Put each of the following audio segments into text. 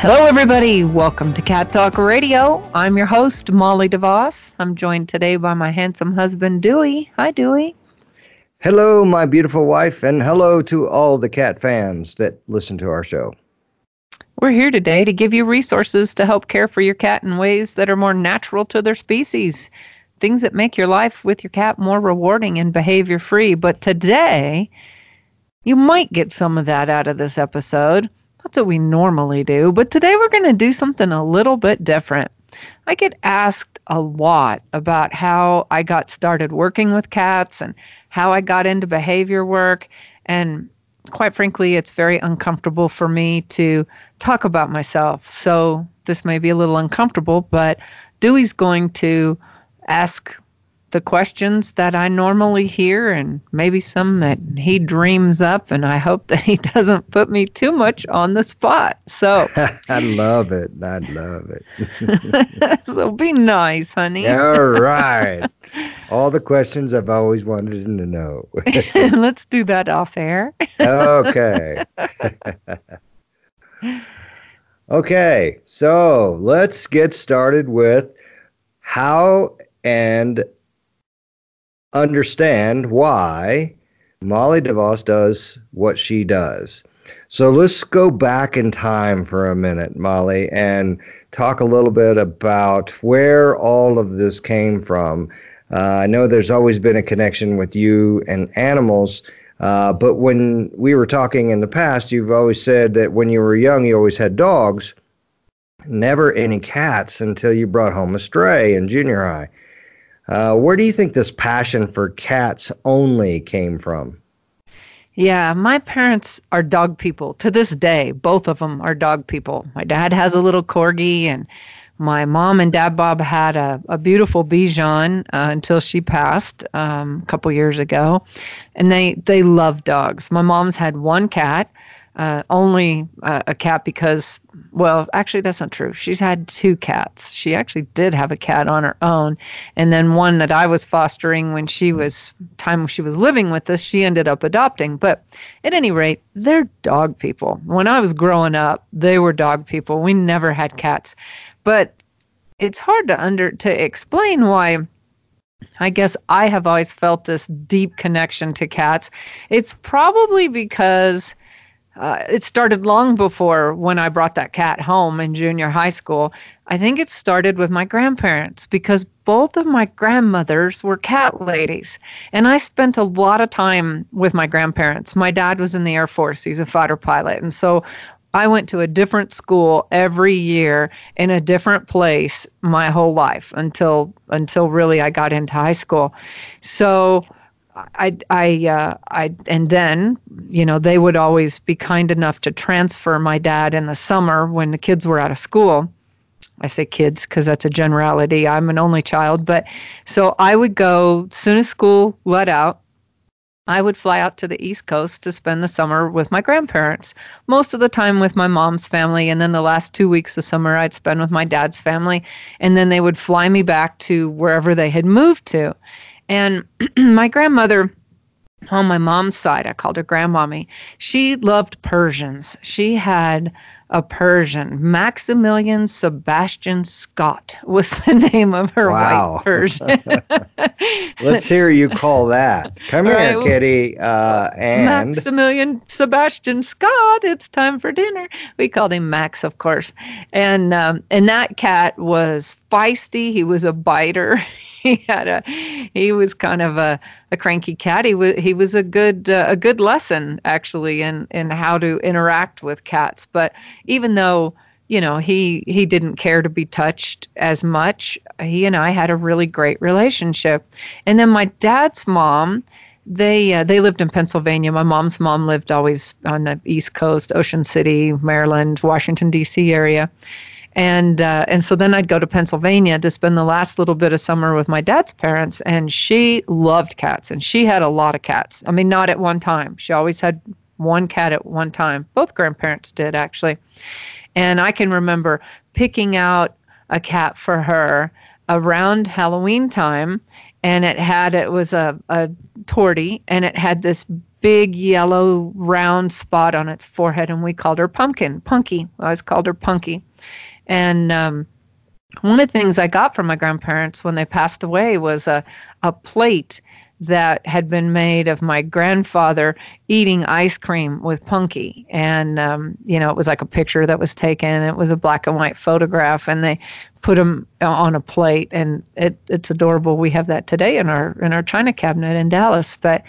Hello, everybody. Welcome to Cat Talk Radio. I'm your host, Molly DeVos. I'm joined today by my handsome husband, Dewey. Hi, Dewey. Hello, my beautiful wife, and hello to all the cat fans that listen to our show. We're here today to give you resources to help care for your cat in ways that are more natural to their species, things that make your life with your cat more rewarding and behavior free. But today, you might get some of that out of this episode. That's what we normally do. But today we're going to do something a little bit different. I get asked a lot about how I got started working with cats and how I got into behavior work. And quite frankly, it's very uncomfortable for me to talk about myself. So this may be a little uncomfortable, but Dewey's going to ask the questions that I normally hear and maybe some that he dreams up. And I hope that he doesn't put me too much on the spot. So I love it. I love it. so be nice, honey. All right. All the questions I've always wanted to know. Let's do that off air. okay. okay. So let's get started with how and understand why Molly DeVos does what she does. So let's go back in time for a minute, Molly, and talk a little bit about where all of this came from. Uh, I know there's always been a connection with you and animals, uh, but when we were talking in the past, you've always said that when you were young, you always had dogs, never any cats until you brought home a stray in junior high. Uh, where do you think this passion for cats only came from? Yeah, my parents are dog people to this day. Both of them are dog people. My dad has a little corgi, and my mom and dad Bob had a, a beautiful Bichon uh, until she passed um, a couple years ago, and they they love dogs. My mom's had one cat, uh, only uh, a cat because, well, actually, that's not true. She's had two cats. She actually did have a cat on her own. And then one that I was fostering when she was, time she was living with us, she ended up adopting. But at any rate, they're dog people. When I was growing up, they were dog people. We never had cats. But it's hard to under to explain why I guess I have always felt this deep connection to cats. It's probably because uh, it started long before when I brought that cat home in junior high school. I think it started with my grandparents because both of my grandmothers were cat ladies. And I spent a lot of time with my grandparents. My dad was in the Air Force, he's a fighter pilot. And so I went to a different school every year in a different place my whole life until until really I got into high school. So I, I, uh, I, and then, you know, they would always be kind enough to transfer my dad in the summer when the kids were out of school. I say kids because that's a generality. I'm an only child, but so I would go soon as school let out. I would fly out to the East Coast to spend the summer with my grandparents. Most of the time with my mom's family, and then the last two weeks of summer I'd spend with my dad's family, and then they would fly me back to wherever they had moved to. And my grandmother, on my mom's side, I called her grandmommy, she loved Persians. She had a Persian. Maximilian Sebastian Scott was the name of her wow. white Persian. Let's hear you call that. Come All here, right, Kitty. Uh, and Maximilian Sebastian Scott. It's time for dinner. We called him Max, of course. And um, and that cat was feisty. He was a biter. he had a he was kind of a, a cranky cat. He was he was a good uh, a good lesson actually in in how to interact with cats. But even though you know he he didn't care to be touched as much, he and I had a really great relationship. And then my dad's mom they uh, they lived in Pennsylvania. My mom's mom lived always on the East Coast, Ocean City, Maryland, Washington D.C. area, and uh, and so then I'd go to Pennsylvania to spend the last little bit of summer with my dad's parents, and she loved cats, and she had a lot of cats. I mean, not at one time. She always had one cat at one time. Both grandparents did actually, and I can remember picking out a cat for her around Halloween time, and it had it was a a tortie, and it had this big yellow round spot on its forehead, and we called her Pumpkin, Punky. I always called her Punky. And um, one of the things I got from my grandparents when they passed away was a, a plate that had been made of my grandfather eating ice cream with Punky. And, um, you know, it was like a picture that was taken. It was a black and white photograph, and they put them on a plate. And it, it's adorable. We have that today in our in our china cabinet in Dallas. But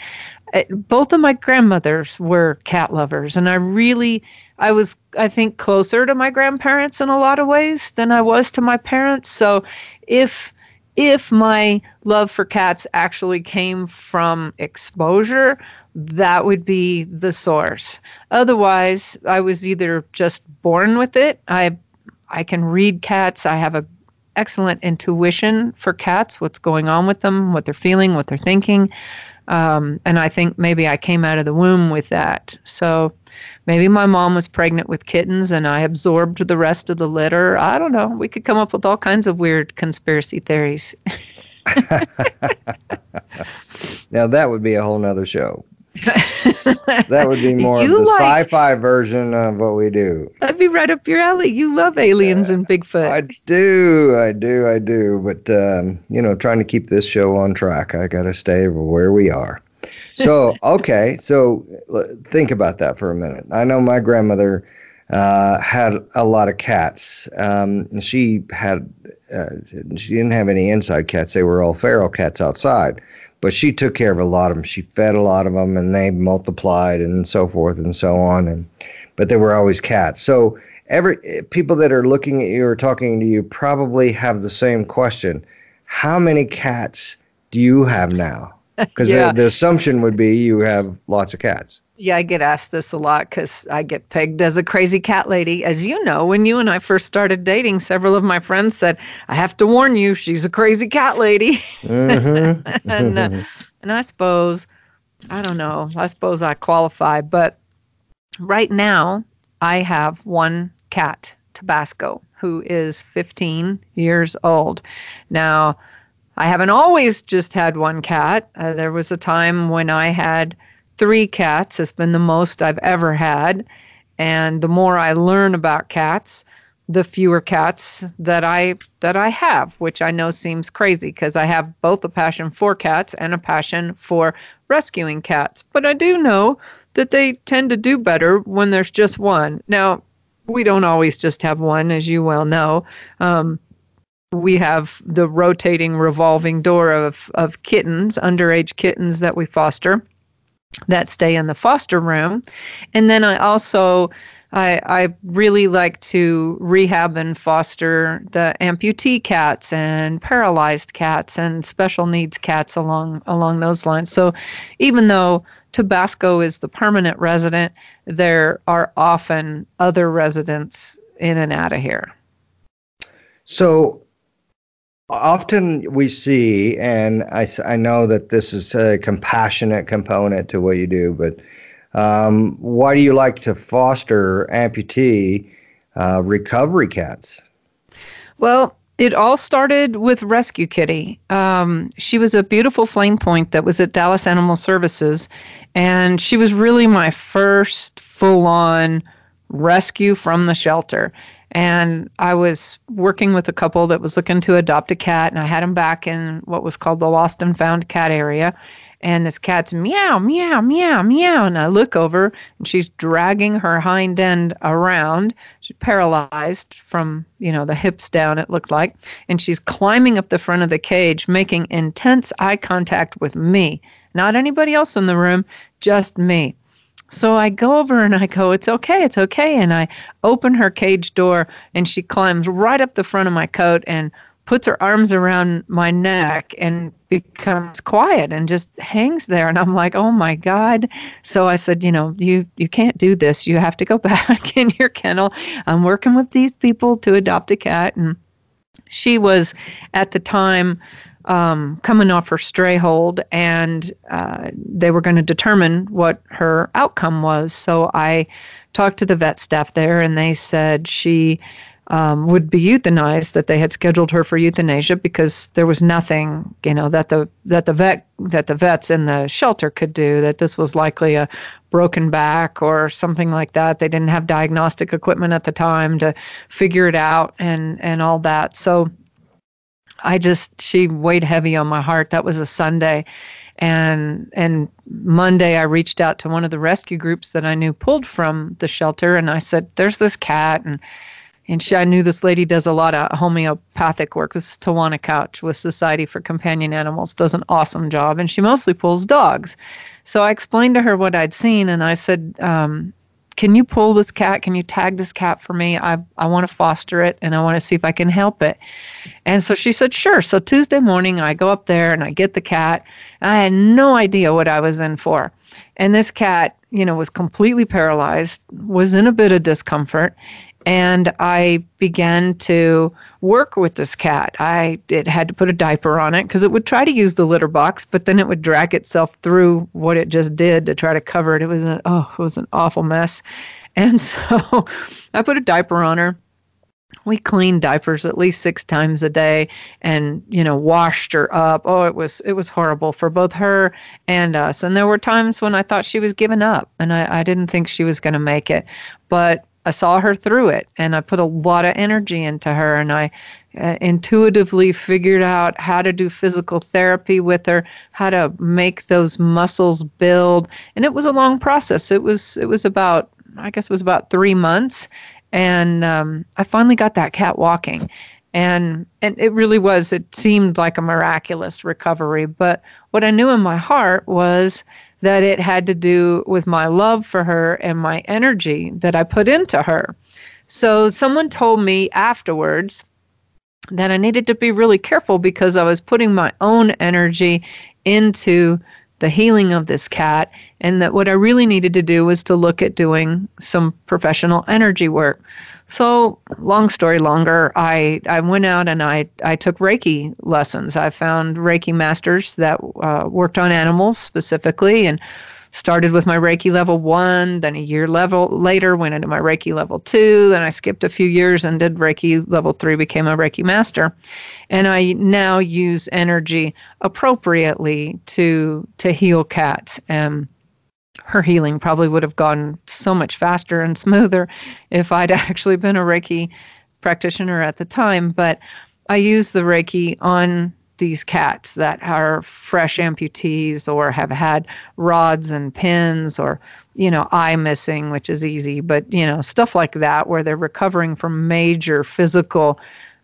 both of my grandmothers were cat lovers and i really i was i think closer to my grandparents in a lot of ways than i was to my parents. So if if my love for cats actually came from exposure that would be the source. Otherwise i was either just born with it. I i can read cats. I have a excellent intuition for cats what's going on with them what they're feeling what they're thinking. Um, and I think maybe I came out of the womb with that. So maybe my mom was pregnant with kittens and I absorbed the rest of the litter. I don't know. We could come up with all kinds of weird conspiracy theories. now, that would be a whole nother show. that would be more of the like, sci-fi version of what we do. That'd be right up your alley. You love aliens uh, and Bigfoot. I do, I do, I do. But um, you know, trying to keep this show on track, I got to stay where we are. So okay, so think about that for a minute. I know my grandmother uh, had a lot of cats. Um, she had, uh, she didn't have any inside cats. They were all feral cats outside but she took care of a lot of them. She fed a lot of them, and they multiplied and so forth and so on. And but they were always cats. So every people that are looking at you or talking to you probably have the same question: How many cats do you have now? Because yeah. the, the assumption would be you have lots of cats. Yeah, I get asked this a lot because I get pegged as a crazy cat lady. As you know, when you and I first started dating, several of my friends said, I have to warn you, she's a crazy cat lady. Mm-hmm. and, uh, and I suppose, I don't know, I suppose I qualify. But right now, I have one cat, Tabasco, who is 15 years old. Now, I haven't always just had one cat. Uh, there was a time when I had three cats It's been the most I've ever had. And the more I learn about cats, the fewer cats that I that I have, which I know seems crazy because I have both a passion for cats and a passion for rescuing cats. But I do know that they tend to do better when there's just one. Now, we don't always just have one, as you well know. Um, we have the rotating revolving door of, of kittens, underage kittens that we foster that stay in the foster room. And then I also I, I really like to rehab and foster the amputee cats and paralyzed cats and special needs cats along along those lines. So even though Tabasco is the permanent resident, there are often other residents in and out of here. So often we see, and I, I know that this is a compassionate component to what you do, but um, why do you like to foster amputee uh, recovery cats? Well, it all started with Rescue Kitty. Um, she was a beautiful flame point that was at Dallas Animal Services, and she was really my first full on rescue from the shelter and I was working with a couple that was looking to adopt a cat, and I had them back in what was called the lost and found cat area. And this cat's meow, meow, meow, meow. And I look over, and she's dragging her hind end around. She's paralyzed from, you know, the hips down, it looked like. And she's climbing up the front of the cage, making intense eye contact with me. Not anybody else in the room, just me. So I go over and I go, It's okay, it's okay. And I open her cage door and she climbs right up the front of my coat and puts her arms around my neck and becomes quiet and just hangs there and I'm like, "Oh my god." So I said, "You know, you you can't do this. You have to go back in your kennel. I'm working with these people to adopt a cat." And she was at the time um, coming off her stray hold, and uh, they were going to determine what her outcome was. So I talked to the vet staff there, and they said she um, would be euthanized, that they had scheduled her for euthanasia because there was nothing, you know, that the that the vet that the vets in the shelter could do. That this was likely a broken back or something like that. They didn't have diagnostic equipment at the time to figure it out and and all that. So I just she weighed heavy on my heart. That was a Sunday. And and Monday I reached out to one of the rescue groups that I knew pulled from the shelter and I said, There's this cat and and she, I knew this lady does a lot of homeopathic work. This is Tawana Couch with Society for Companion Animals, does an awesome job, and she mostly pulls dogs. So I explained to her what I'd seen, and I said, um, "Can you pull this cat? Can you tag this cat for me? I I want to foster it, and I want to see if I can help it." And so she said, "Sure." So Tuesday morning, I go up there and I get the cat. I had no idea what I was in for, and this cat, you know, was completely paralyzed, was in a bit of discomfort and I began to work with this cat. I it had to put a diaper on it because it would try to use the litter box, but then it would drag itself through what it just did to try to cover it. It was an oh, it was an awful mess. And so I put a diaper on her. We cleaned diapers at least six times a day and, you know, washed her up. Oh, it was it was horrible for both her and us. And there were times when I thought she was giving up and I, I didn't think she was gonna make it. But I saw her through it and I put a lot of energy into her and I uh, intuitively figured out how to do physical therapy with her, how to make those muscles build. And it was a long process. It was it was about I guess it was about 3 months and um, I finally got that cat walking. And and it really was it seemed like a miraculous recovery, but what I knew in my heart was that it had to do with my love for her and my energy that I put into her. So someone told me afterwards that I needed to be really careful because I was putting my own energy into the healing of this cat and that what I really needed to do was to look at doing some professional energy work. So, long story longer, I, I went out and I, I took Reiki lessons. I found Reiki masters that uh, worked on animals specifically and started with my Reiki level one. Then a year level later, went into my Reiki level two. Then I skipped a few years and did Reiki level three, became a Reiki master. And I now use energy appropriately to, to heal cats. And her healing probably would have gone so much faster and smoother if I'd actually been a Reiki practitioner at the time. But I use the Reiki on these cats that are fresh amputees or have had rods and pins or you know eye missing which is easy but you know stuff like that where they're recovering from major physical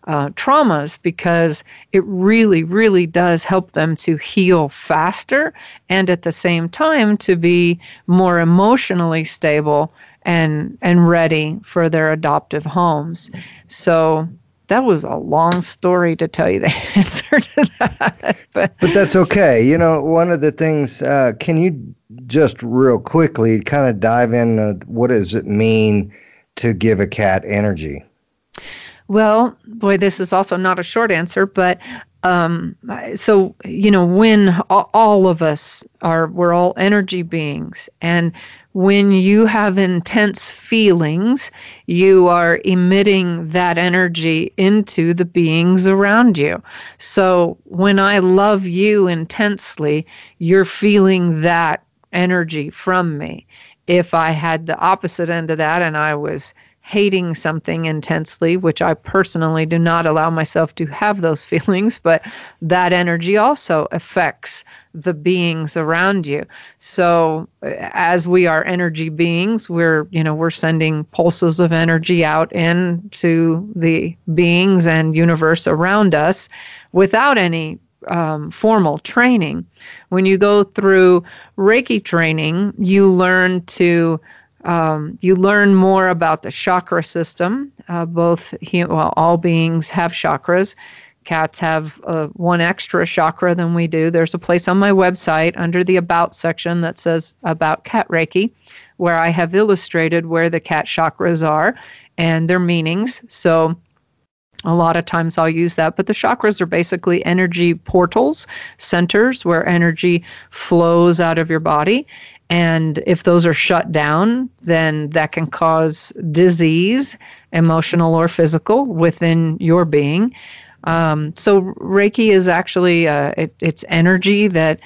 uh, traumas because it really, really does help them to heal faster and at the same time to be more emotionally stable and and ready for their adoptive homes. So that was a long story to tell you the answer to that. But, but that's okay. You know, one of the things, uh, can you just real quickly kind of dive in? what does it mean to give a cat energy? Well, boy, this is also not a short answer, but um, so you know, when all of us are, we're all energy beings, and when you have intense feelings, you are emitting that energy into the beings around you. So when I love you intensely, you're feeling that energy from me. If I had the opposite end of that and I was hating something intensely, which I personally do not allow myself to have those feelings, but that energy also affects the beings around you. So as we are energy beings, we're, you know, we're sending pulses of energy out into the beings and universe around us without any um, formal training. When you go through Reiki training, you learn to um, you learn more about the chakra system. Uh, both, well, all beings have chakras. Cats have uh, one extra chakra than we do. There's a place on my website under the About section that says About Cat Reiki, where I have illustrated where the cat chakras are and their meanings. So a lot of times I'll use that, but the chakras are basically energy portals, centers where energy flows out of your body. And if those are shut down, then that can cause disease, emotional or physical, within your being. Um, so Reiki is actually uh, it, it's energy that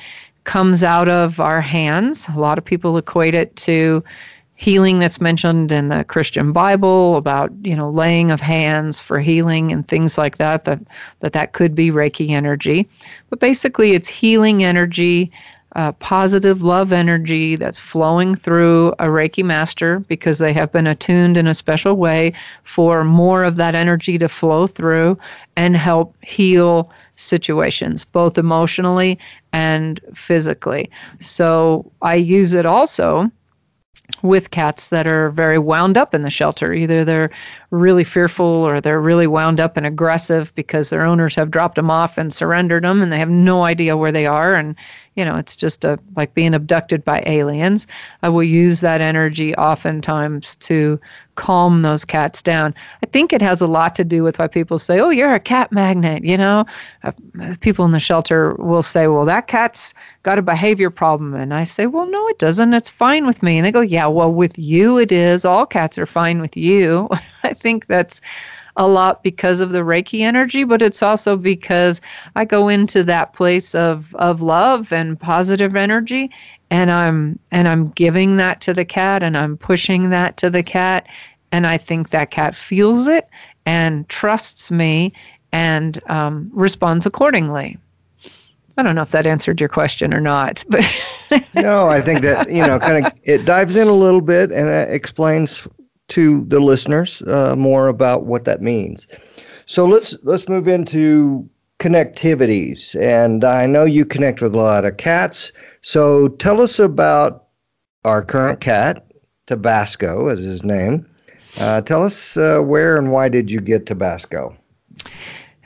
comes out of our hands. A lot of people equate it to healing that's mentioned in the Christian Bible about you know laying of hands for healing and things like that. That that that could be Reiki energy, but basically it's healing energy uh, positive love energy that's flowing through a Reiki master because they have been attuned in a special way for more of that energy to flow through and help heal situations, both emotionally and physically. So I use it also with cats that are very wound up in the shelter. Either they're really fearful or they're really wound up and aggressive because their owners have dropped them off and surrendered them and they have no idea where they are and you know it's just a like being abducted by aliens. I will use that energy oftentimes to calm those cats down. I think it has a lot to do with why people say oh you're a cat magnet you know? Uh, people in the shelter will say well that cat's got a behavior problem. And i say well no it doesn't. It's fine with me. And they go yeah well with you it is. All cats are fine with you. I think that's a lot because of the Reiki energy, but it's also because I go into that place of of love and positive energy and I'm and I'm giving that to the cat and I'm pushing that to the cat and I think that cat feels it and trusts me and um, responds accordingly. I don't know if that answered your question or not, but no, I think that you know, kind of it dives in a little bit and it explains to the listeners uh, more about what that means. So let's let's move into connectivities, and I know you connect with a lot of cats. So tell us about our current cat, Tabasco, is his name. Uh, tell us uh, where and why did you get Tabasco?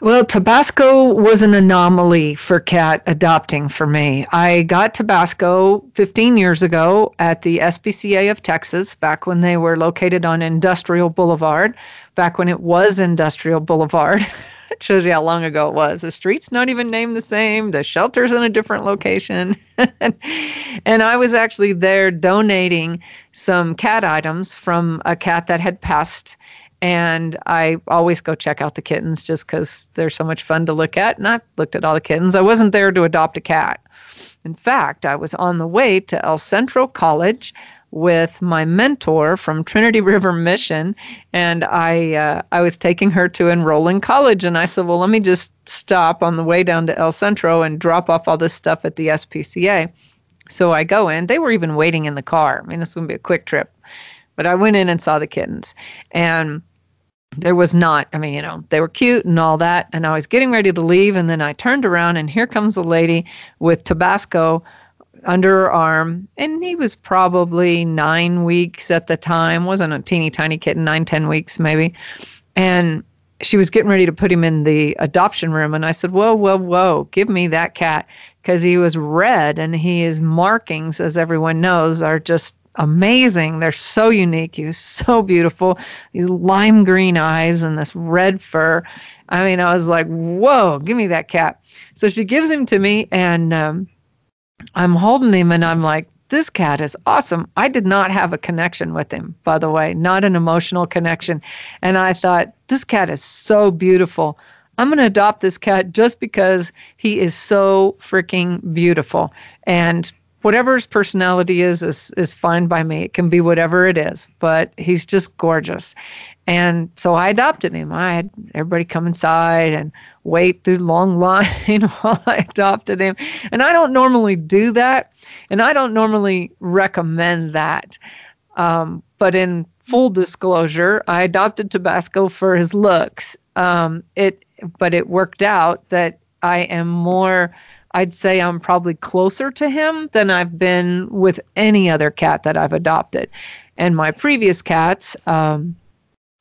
Well, Tabasco was an anomaly for cat adopting for me. I got Tabasco 15 years ago at the SPCA of Texas, back when they were located on Industrial Boulevard, back when it was Industrial Boulevard. it shows you how long ago it was. The street's not even named the same, the shelter's in a different location. and I was actually there donating some cat items from a cat that had passed and I always go check out the kittens just because they're so much fun to look at. And I looked at all the kittens. I wasn't there to adopt a cat. In fact, I was on the way to El Centro College with my mentor from Trinity River Mission, and I uh, I was taking her to enroll in college. And I said, well, let me just stop on the way down to El Centro and drop off all this stuff at the SPCA. So I go in. They were even waiting in the car. I mean, this would be a quick trip, but I went in and saw the kittens, and there was not i mean you know they were cute and all that. And i was getting ready to leave and then i turned around and here comes a lady with tabasco under her arm. And he was probably nine weeks at the time. Wasn't a teeny tiny kitten nine ten weeks maybe. And she was getting ready to put him in the adoption room. And i said whoa whoa whoa give me that cat. Because he was red and his markings as everyone knows are just amazing. They're so unique. He was so beautiful. These lime green eyes and this red fur. I mean, I was like, whoa, give me that cat. So she gives him to me, and um, I'm holding him, and I'm like, this cat is awesome. I did not have a connection with him, by the way, not an emotional connection. And I thought, this cat is so beautiful. I'm going to adopt this cat just because he is so freaking beautiful. And whatever his personality is is is fine by me. It can be whatever it is, but he's just gorgeous. And so I adopted him. I had everybody come inside and wait through long line while I adopted him. And I don't normally do that, and I don't normally recommend that. Um, but in full disclosure, I adopted Tabasco for his looks. Um, it, but it worked out that I am more I'd say I'm probably closer to him than I've been with any other cat that I've adopted. And my previous cats, um,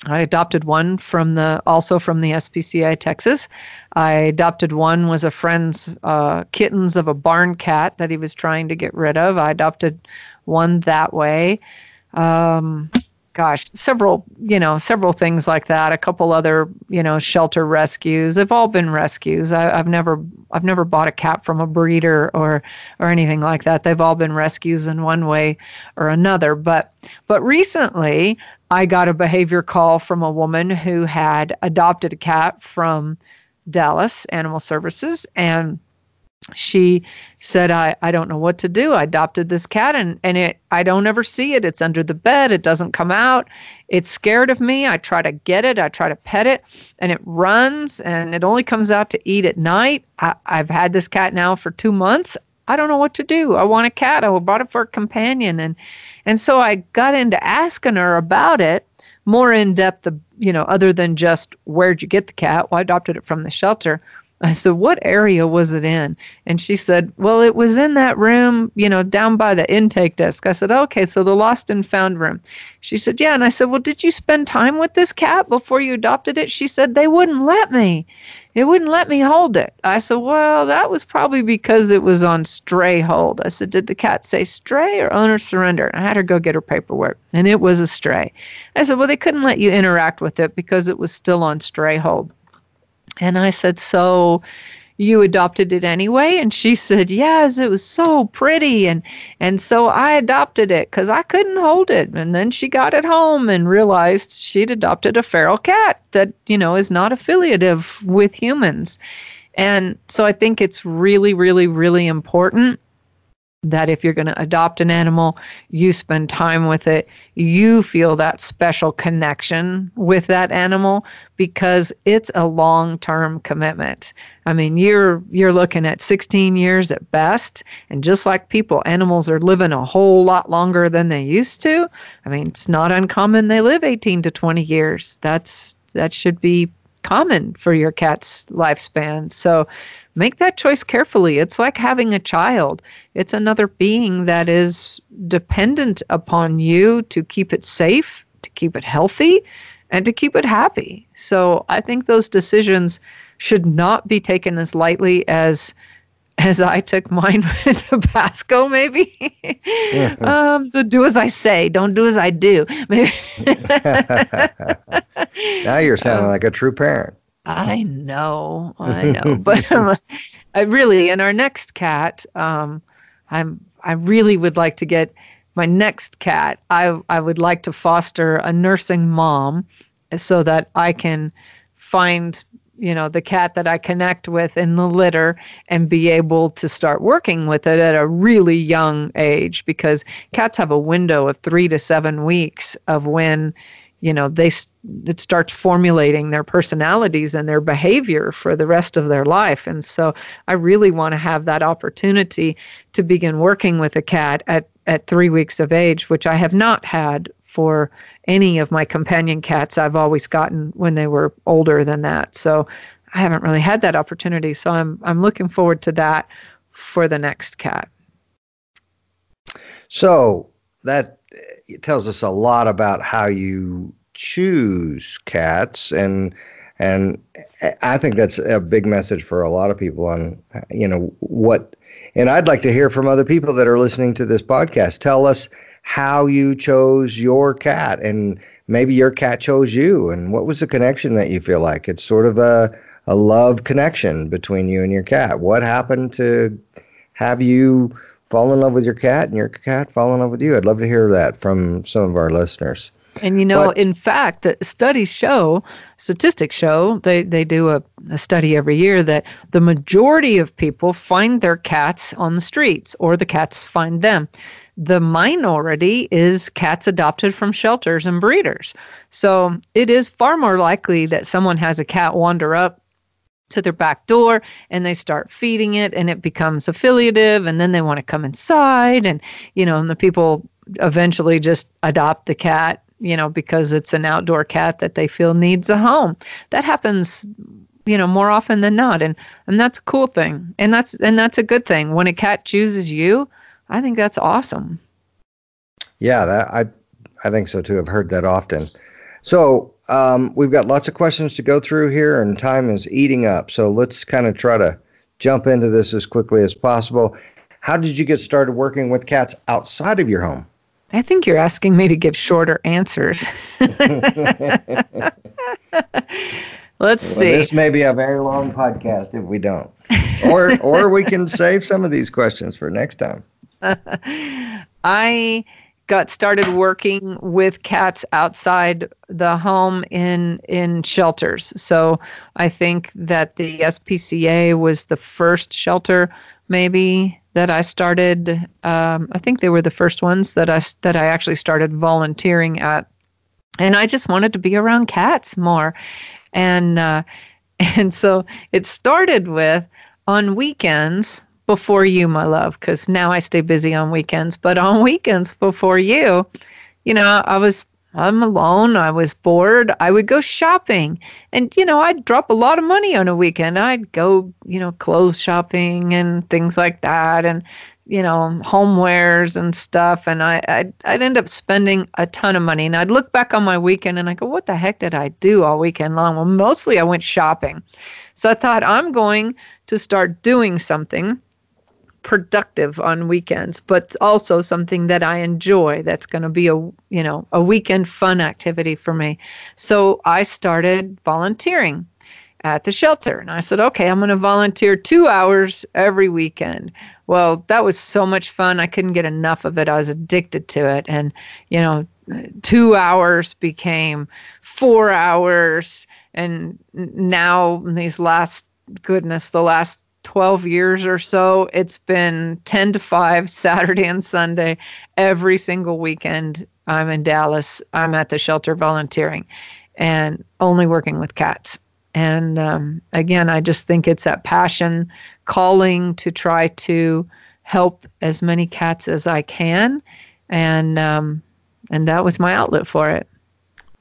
I adopted one from the also from the SPCA Texas. I adopted one was a friend's uh, kittens of a barn cat that he was trying to get rid of. I adopted one that way. Um, gosh, several you know several things like that. A couple other you know shelter rescues. They've all been rescues. I, I've never I've never bought a cat from a breeder or or anything like that. They've all been rescues in one way or another. But but recently I got a behavior call from a woman who had adopted a cat from Dallas Animal Services and she said I, I don't know what to do. I adopted this cat and, and it i don't ever see it. It's under the bed. It doesn't come out. It's scared of me. I try to get it. I try to pet it and it runs and it only comes out to eat at night. I, i've had this cat now for two months. I don't know what to do. I want a cat. I bought it for a companion. And and so I got into asking her about it more in depth, you know, other than just where'd you get the cat? Well, I adopted it from the shelter. I said, What area was it in? And she said, Well, it was in that room, you know, down by the intake desk. I said, Okay, so the lost and found room. She said, Yeah. And I said, Well, did you spend time with this cat before you adopted it? She said, They wouldn't let me it wouldn't let me hold it. I said, Well, that was probably because it was on stray hold. I said, Did the cat say stray or owner surrender? I had her go get her paperwork, and it was a stray. I said, Well, they couldn't let you interact with it because it was still on stray hold. And I said, So you adopted it anyway? And she said yes it was so pretty and and so i adopted it because i couldn't hold it. And then she got it home and realized she'd adopted a feral cat that you know is not affiliative with humans. And so i think it's really really really important that if you're going to adopt an animal, you spend time with it, you feel that special connection with that animal because it's a long-term commitment. I mean, you're you're looking at 16 years at best, and just like people, animals are living a whole lot longer than they used to. I mean, it's not uncommon they live 18 to 20 years. That's that should be common for your cat's lifespan. So make that choice carefully. It's like having a child, it's another being that is dependent upon you to keep it safe, to keep it healthy, and to keep it happy. So I think those decisions should not be taken as lightly as as I took mine with Tabasco, maybe. Mm-hmm. um, so do as I say, don't do as I do. now you're sounding um, like a true parent. I know, I know, but I really, in our next cat, um, I'm, I really would like to get my next cat. I, I would like to foster a nursing mom, so that I can find, you know, the cat that I connect with in the litter and be able to start working with it at a really young age, because cats have a window of three to seven weeks of when you know they it starts formulating their personalities and their behavior for the rest of their life. And so i really want to have that opportunity to begin working with a cat at at 3 weeks of age which i have not had for any of my companion cats. I've always gotten when they were older than that. So i haven't really had that opportunity. So i'm i'm looking forward to that for the next cat. So that it tells us a lot about how you choose cats and and I think that's a big message for a lot of people on you know what and I'd like to hear from other people that are listening to this podcast. Tell us how you chose your cat and maybe your cat chose you and what was the connection that you feel like? It's sort of a a love connection between you and your cat. What happened to have you fall in love with your cat and your cat fall in love with you. I'd love to hear that from some of our listeners. And you know, but, in fact, studies show, statistics show, they, they do a, a study every year that the majority of people find their cats on the streets or the cats find them. The minority is cats adopted from shelters and breeders. So it is far more likely that someone has a cat wander up to their back door and they start feeding it and it becomes affiliative and then they want to come inside and you know and the people eventually just adopt the cat you know because it's an outdoor cat that they feel needs a home. That happens you know more often than not and and that's a cool thing. And that's and that's a good thing. When a cat chooses you i think that's awesome. Yeah that i i think so too. I've heard that often So um, we've got lots of questions to go through here, and time is eating up. So let's kind of try to jump into this as quickly as possible. How did you get started working with cats outside of your home? I think you're asking me to give shorter answers. Let's well, see. This may be a very long podcast if we don't. Or or we can save some of these questions for next time. I got started working with cats outside the home in in shelters. So I think that the SPCA was the first shelter maybe that I started. Um, I think they were the first ones that I that I actually started volunteering at, and I just wanted to be around cats more, and uh, and so it started with on weekends before you, my love, because now I stay busy on weekends. But on weekends before you, you know, I was I'm alone. I was bored. I would go shopping. And, you know, I'd drop a lot of money on a weekend. I'd go, you know, clothes shopping and things like that and, you know, homewares and stuff. And I, I'd, I'd end up spending a ton of money. And I'd look back on my weekend and I go, what the heck did I do all weekend long? Well, mostly I went shopping. So I thought I'm going to start doing something productive on weekends, but also something that I enjoy. That's going to be a you know a weekend fun activity for me. So I started volunteering at the shelter, and I said, okay, I'm going to volunteer two hours every weekend. Well, that was so much fun. I couldn't get enough of it. I was addicted to it, and you know, two hours became four hours, and now these last goodness, the last 12 years or so, it's been 10 to 5 Saturday and Sunday every single weekend. I'm in Dallas. I'm at the shelter volunteering and only working with cats. And um, again, I just think it's that passion calling to try to help as many cats as I can. And, um, and that was my outlet for it.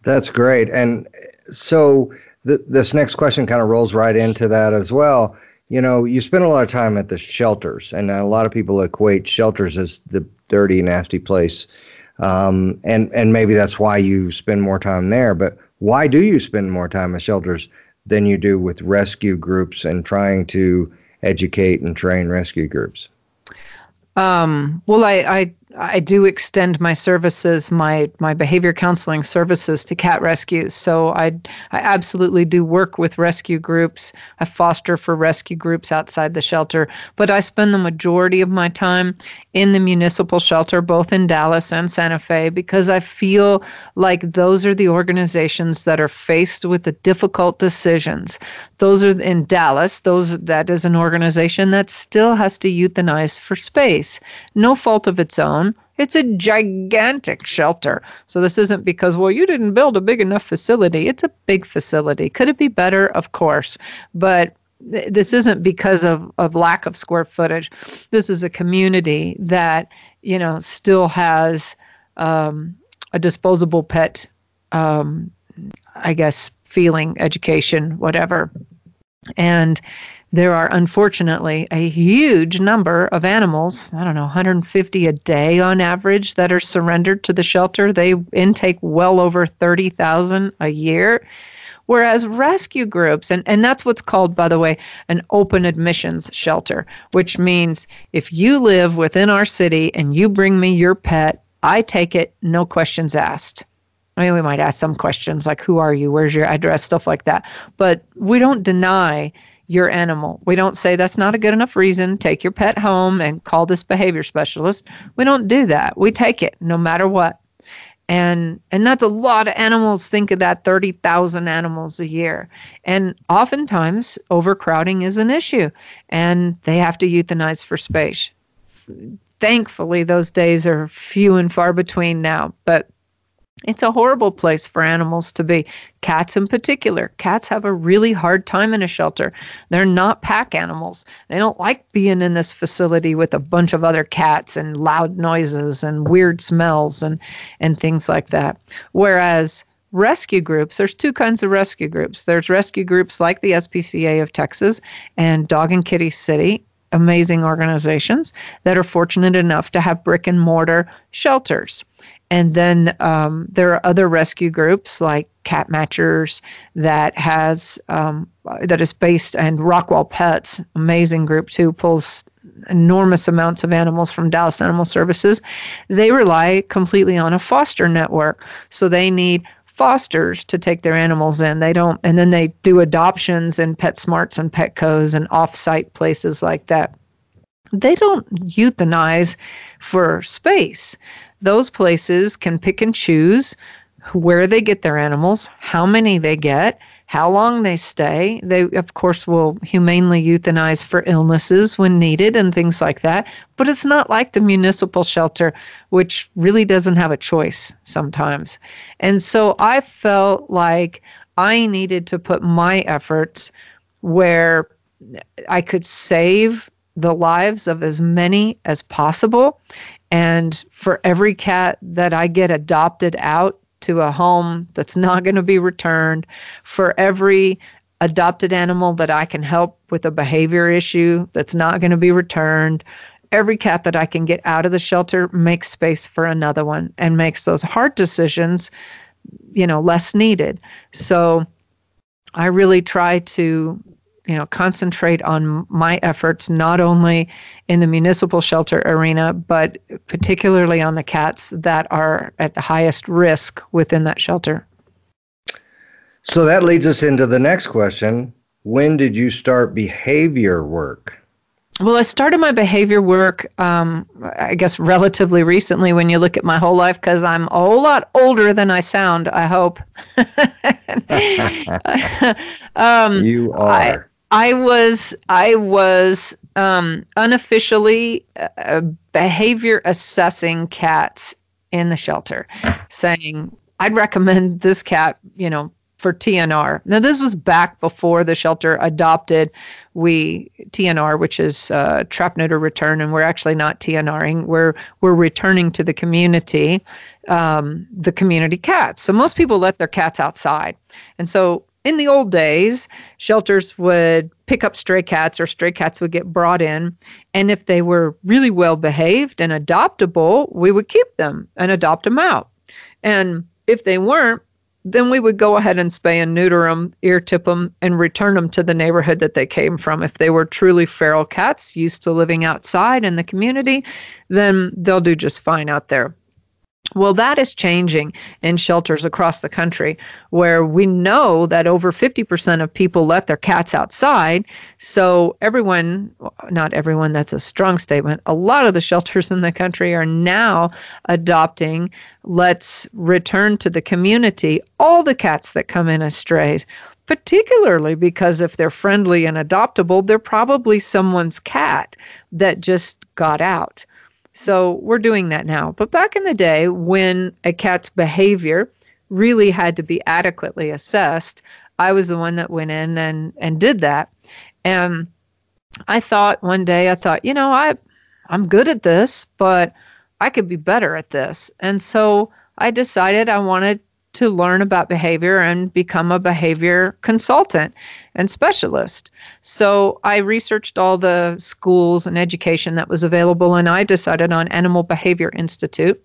That's great. And so th- this next question kind of rolls right into that as well you know, you spend a lot of time at the shelters, and a lot of people equate shelters as the dirty, nasty place. Um, and and maybe that's why you spend more time there. But why do you spend more time at shelters than you do with rescue groups and trying to educate and train rescue groups? Um, well, I, I I do extend my services, my my behavior counseling services to cat rescues. So I I absolutely do work with rescue groups. I foster for rescue groups outside the shelter, but I spend the majority of my time in the municipal shelter, both in Dallas and Santa Fe, because I feel like those are the organizations that are faced with the difficult decisions. Those are in Dallas. Those that is an organization that still has to euthanize for space, no fault of its own it's a gigantic shelter. So this isn't because, well, you didn't build a big enough facility. It's a big facility. Could it be better? Of course. But this isn't because of, of lack of square footage. This is a community that, you know, still has um, a disposable pet, um, I guess, feeling, education, whatever. And there are unfortunately a huge number of animals, I don't know, 150 a day on average, that are surrendered to the shelter. They intake well over 30,000 a year. Whereas rescue groups, and, and that's what's called, by the way, an open admissions shelter, which means if you live within our city and you bring me your pet, I take it, no questions asked. I mean, we might ask some questions like, who are you? Where's your address? Stuff like that. But we don't deny your animal. We don't say that's not a good enough reason. Take your pet home and call this behavior specialist. We don't do that. We take it no matter what. And and that's a lot of animals. Think of that 30,000 animals a year. And oftentimes overcrowding is an issue and they have to euthanize for space. Thankfully those days are few and far between now, but it's a horrible place for animals to be. Cats, in particular. Cats have a really hard time in a shelter. They're not pack animals. They don't like being in this facility with a bunch of other cats and loud noises and weird smells and, and things like that. Whereas rescue groups, there's two kinds of rescue groups. There's rescue groups like the SPCA of Texas and Dog and Kitty City amazing organizations that are fortunate enough to have brick and mortar shelters. And then um, there are other rescue groups like Cat Matchers that has um, that is based and Rockwall Pets, amazing group too, pulls enormous amounts of animals from Dallas Animal Services. They rely completely on a foster network, so they need fosters to take their animals in. They don't, and then they do adoptions in PetSmarts and Petcos and off-site places like that. They don't euthanize for space. Those places can pick and choose where they get their animals, how many they get, how long they stay. They, of course, will humanely euthanize for illnesses when needed and things like that. But it's not like the municipal shelter, which really doesn't have a choice sometimes. And so I felt like I needed to put my efforts where I could save the lives of as many as possible. And for every cat that I get adopted out to a home that's not going to be returned, for every adopted animal that I can help with a behavior issue that's not going to be returned, every cat that I can get out of the shelter makes space for another one and makes those hard decisions, you know, less needed. So I really try to you know concentrate on my efforts not only in the municipal shelter arena but particularly on the cats that are at the highest risk within that shelter so that leads us into the next question when did you start behavior work well, I started my behavior work, um, I guess, relatively recently when you look at my whole life, because I'm a whole lot older than I sound, I hope. um, you are. I was I was um, unofficially uh, behavior assessing cats in the shelter, saying I'd recommend this cat, you know, for TNR. Now this was back before the shelter adopted we TNR, which is uh, trap neuter return, and we're actually not TNRing. We're we're returning to the community, um, the community cats. So most people let their cats outside, and so in the old days, shelters would pick up stray cats or stray cats would get brought in. And if they were really well behaved and adoptable, we would keep them and adopt them out. And if they weren't, then we would go ahead and spay and neuter them, ear tip them, and return them to the neighborhood that they came from. If they were truly feral cats used to living outside in the community, then they'll do just fine out there. Well, that is changing in shelters across the country where we know that over 50% of people let their cats outside. So, everyone, not everyone, that's a strong statement, a lot of the shelters in the country are now adopting let's return to the community all the cats that come in as strays particularly because if they're friendly and adoptable, they're probably someone's cat that just got out. So we're doing that now. But back in the day, when a cat's behavior really had to be adequately assessed, I was the one that went in and, and did that. And I thought one day, I thought, you know, I, I'm good at this, but I could be better at this. And so I decided I wanted to learn about behavior and become a behavior consultant and specialist. So I researched all the schools and education that was available, and I decided on Animal Behavior Institute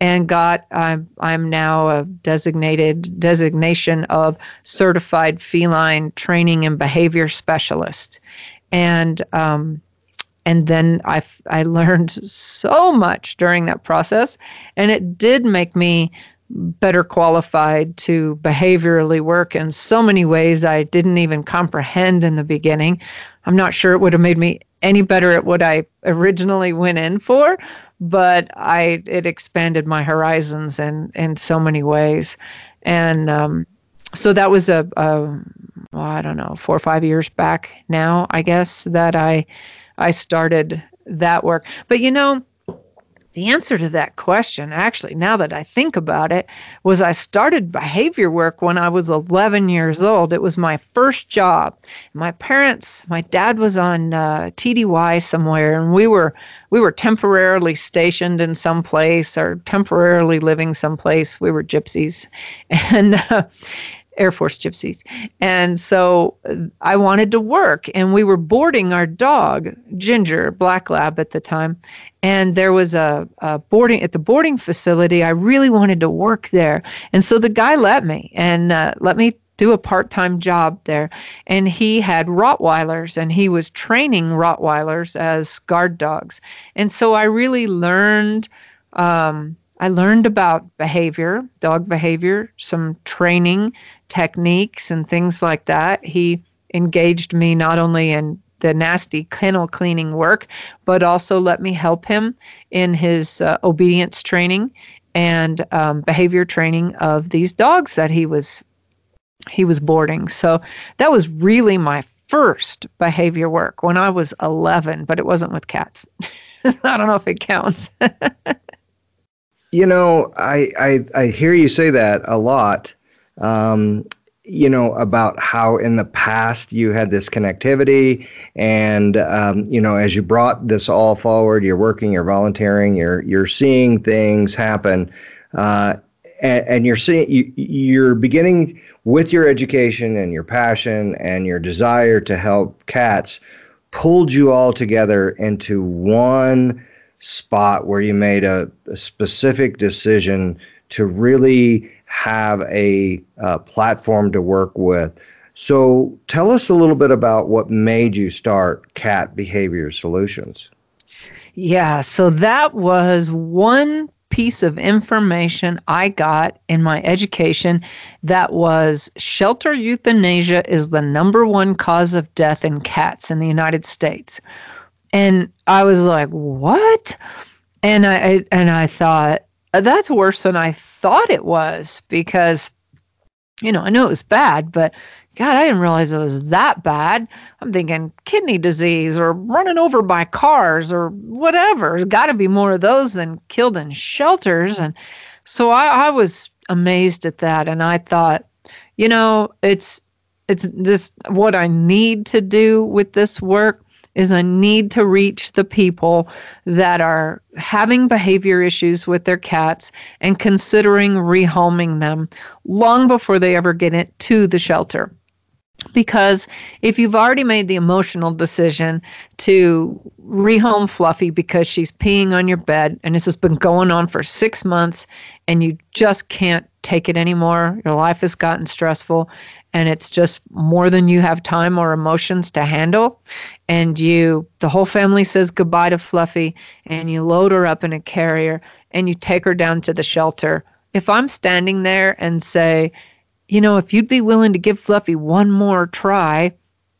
and got I'm I'm now a designated designation of certified feline training and behavior specialist, and um, and then I I learned so much during that process, and it did make me better qualified to behaviorally work in so many ways I didn't even comprehend in the beginning. I'm not sure it would have made me any better at what I originally went in for, but I it expanded my horizons in in so many ways, and um, so that was a, a well, I don't know four or five years back now I guess that I I started that work. But you know the answer to that question, actually, now that I think about it, was I started behavior work when I was 11 years old. It was my first job. My parents, my dad was on uh, TDY somewhere, and we were we were temporarily stationed in some place or temporarily living someplace. We were gypsies, and. Uh, Air Force gypsies. And so uh, I wanted to work, and we were boarding our dog, Ginger, Black Lab at the time. And there was a, a boarding at the boarding facility. I really wanted to work there. And so the guy let me and uh, let me do a part time job there. And he had Rottweilers and he was training Rottweilers as guard dogs. And so I really learned. Um, I learned about behavior, dog behavior, some training techniques and things like that. He engaged me not only in the nasty kennel cleaning work, but also let me help him in his uh, obedience training and um, behavior training of these dogs that he was he was boarding. So that was really my first behavior work when I was 11, but it wasn't with cats. I don't know if it counts. you know, I, I I hear you say that a lot um, you know about how in the past you had this connectivity and um, you know as you brought this all forward you're working you're volunteering you're you're seeing things happen uh, and, and, you're seeing you, you're beginning with your education and your passion and your desire to help cats pulled you all together into one spot where you made a, a specific decision to really have a uh, platform to work with. So tell us a little bit about what made you start Cat Behavior Solutions. Yeah, so that was one piece of information I got in my education that was shelter euthanasia is the number one cause of death in cats in the United States. And I was like, "What?" And I and I thought, uh, that's worse than I thought it was because, you know, I know it was bad, but God, I didn't realize it was that bad. I'm thinking kidney disease or running over by cars or whatever. There's got to be more of those than killed in shelters. And so I, I was amazed at that. And I thought, you know, it's it's just what I need to do with this work is a need to reach the people that are having behavior issues with their cats and considering rehoming them long before they ever get it to the shelter. Because if you've already made the emotional decision to rehome Fluffy because she's peeing on your bed and this has been going on for six months and you just can't take it anymore, your life has gotten stressful, and it's just more than you have time or emotions to handle. And you the whole family says goodbye to fluffy and you load her up in a carrier and you take her down to the shelter. If i'm standing there and say you know if you'd be willing to give fluffy one more try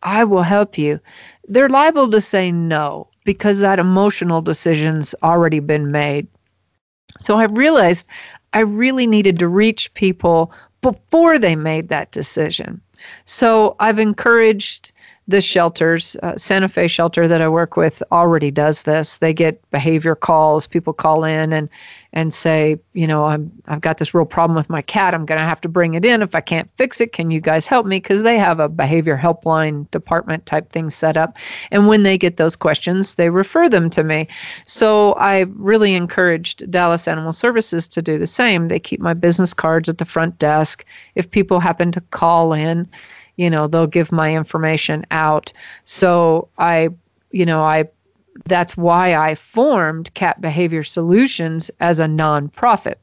i will help you they're liable to say no because that emotional decision's already been made. So i realized i really needed to reach people before they made that decision. So I've encouraged the shelters, uh, Santa Fe shelter that I work with already does this. They get behavior calls. People call in and and say, you know, I'm I've got this real problem with my cat. I'm going to have to bring it in. If I can't fix it, can you guys help me? Because they have a behavior helpline department type thing set up. And when they get those questions, they refer them to me. So I really encouraged Dallas Animal Services to do the same. They keep my business cards at the front desk. If people happen to call in, you know they'll give my information out. So i you know i that's why i formed cat behavior solutions as a nonprofit.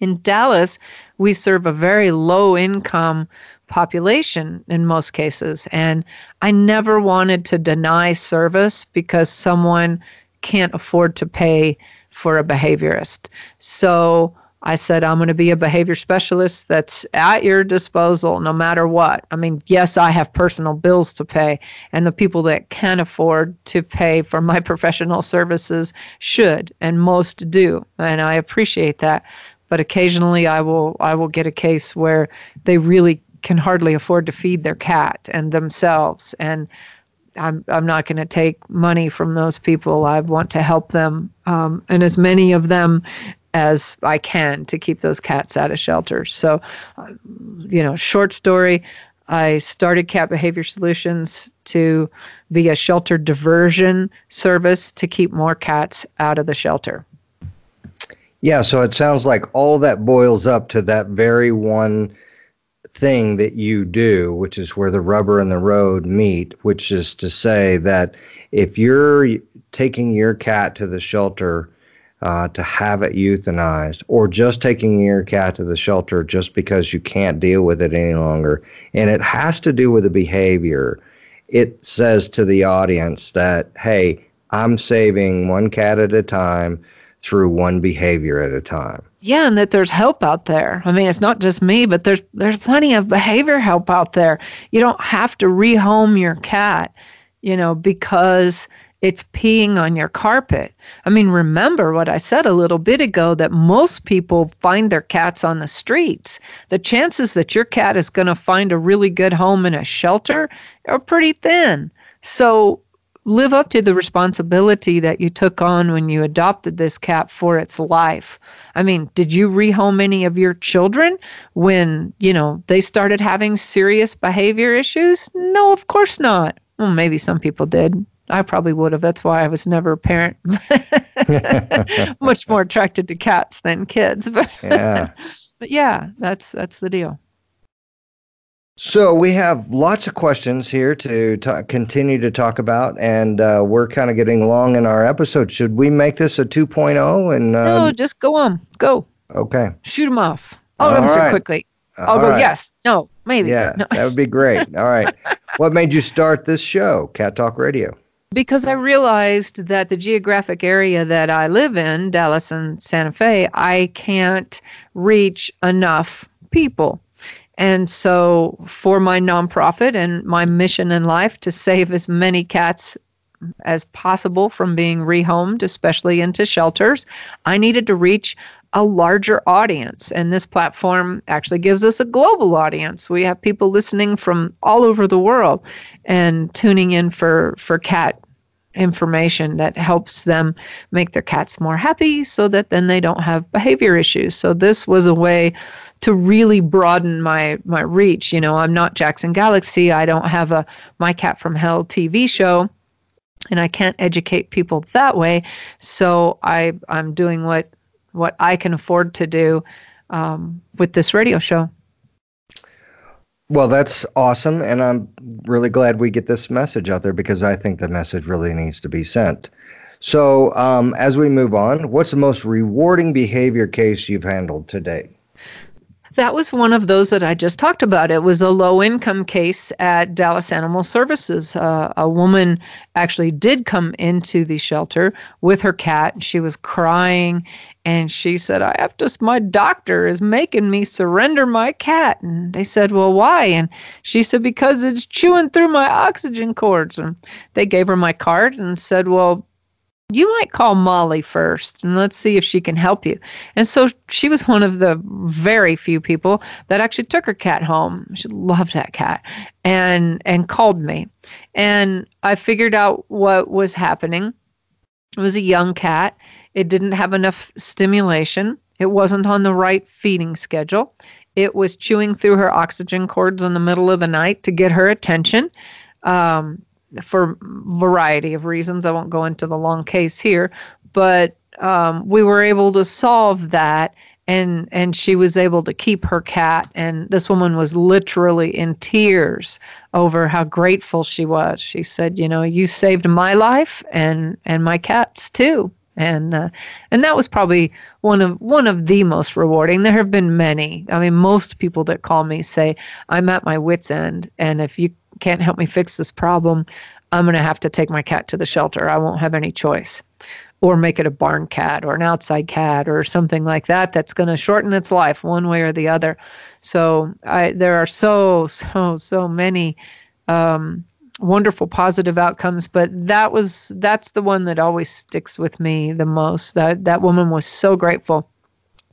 In dallas we serve a very low income population in most cases and i never wanted to deny service because someone can't afford to pay for a behaviorist. So I said, I'm going to be a behavior specialist that's at your disposal no matter what. I mean, yes, I have personal bills to pay, and the people that can afford to pay for my professional services should, and most do. And I appreciate that. But occasionally I will I will get a case where they really can hardly afford to feed their cat and themselves and I'm I'm not going to take money from those people. I want to help them, um, and as many of them as I can to keep those cats out of shelters. So, uh, you know, short story. I started Cat Behavior Solutions to be a shelter diversion service to keep more cats out of the shelter. Yeah, so it sounds like all that boils up to that very one thing that you do, which is where the rubber and the road meet, which is to say that if you're taking your cat to the shelter uh, to have it euthanized, or just taking your cat to the shelter just because you can't deal with it any longer, and it has to do with the behavior, it says to the audience that, hey, I'm saving one cat at a time through one behavior at a time. Yeah, and that there's help out there. I mean, it's not just me, but there's there's plenty of behavior help out there. You don't have to rehome your cat, you know, because it's peeing on your carpet. I mean, remember what I said a little bit ago that most people find their cats on the streets. The chances that your cat is going to find a really good home in a shelter are pretty thin. So live up to the responsibility that you took on when you adopted this cat for its life. I mean, did you rehome any of your children when, you know, they started having serious behavior issues? No, of course not. Well, maybe some people did. I probably would have. That's why I was never a parent. Much more attracted to cats than kids. But yeah. but yeah, that's that's the deal. So we have lots of questions here to continue to talk about, and uh, we're kind of getting long in our episode. Should we make this a 2.0? And um, no, just go on, go. Okay. Shoot them off. I'll answer right. quickly. I'll All go right. yes, no, maybe. Yeah, no. that would be great. All right. what made you start this show, Cat Talk Radio? Because I realized that the geographic area that I live in, Dallas and Santa Fe, I can't reach enough people. And so, for my nonprofit and my mission in life to save as many cats as possible from being rehomed, especially into shelters, I needed to reach a larger audience. And this platform actually gives us a global audience. We have people listening from all over the world and tuning in for, for cat information that helps them make their cats more happy so that then they don't have behavior issues. So this was a way to really broaden my my reach. You know, I'm not Jackson Galaxy. I don't have a My Cat from Hell TV show and I can't educate people that way. So I I'm doing what what I can afford to do um, with this radio show. Well, that's awesome. And I'm really glad we get this message out there because I think the message really needs to be sent. So, um, as we move on, what's the most rewarding behavior case you've handled today? That was one of those that I just talked about. It was a low income case at Dallas Animal Services. Uh, a woman actually did come into the shelter with her cat. And she was crying and she said, I have to, my doctor is making me surrender my cat. And they said, Well, why? And she said, Because it's chewing through my oxygen cords. And they gave her my card and said, Well, you might call Molly first and let's see if she can help you. And so she was one of the very few people that actually took her cat home. She loved that cat and and called me. And I figured out what was happening. It was a young cat. It didn't have enough stimulation. It wasn't on the right feeding schedule. It was chewing through her oxygen cords in the middle of the night to get her attention. Um, for variety of reasons. I won't go into the long case here, but um, we were able to solve that and and she was able to keep her cat. And this woman was literally in tears over how grateful she was. She said you know you saved my life and and my cat's too. And uh, and that was probably one of one of the most rewarding. There have been many. I mean most people that call me say i'm at my wits end and if you can't help me fix this problem, I'm going to have to take my cat to the shelter. I won't have any choice. Or make it a barn cat or an outside cat or something like that that's going to shorten its life one way or the other. So I, there are so, so, so many um, wonderful positive outcomes, but that was that's the one that always sticks with me the most. That that woman was so grateful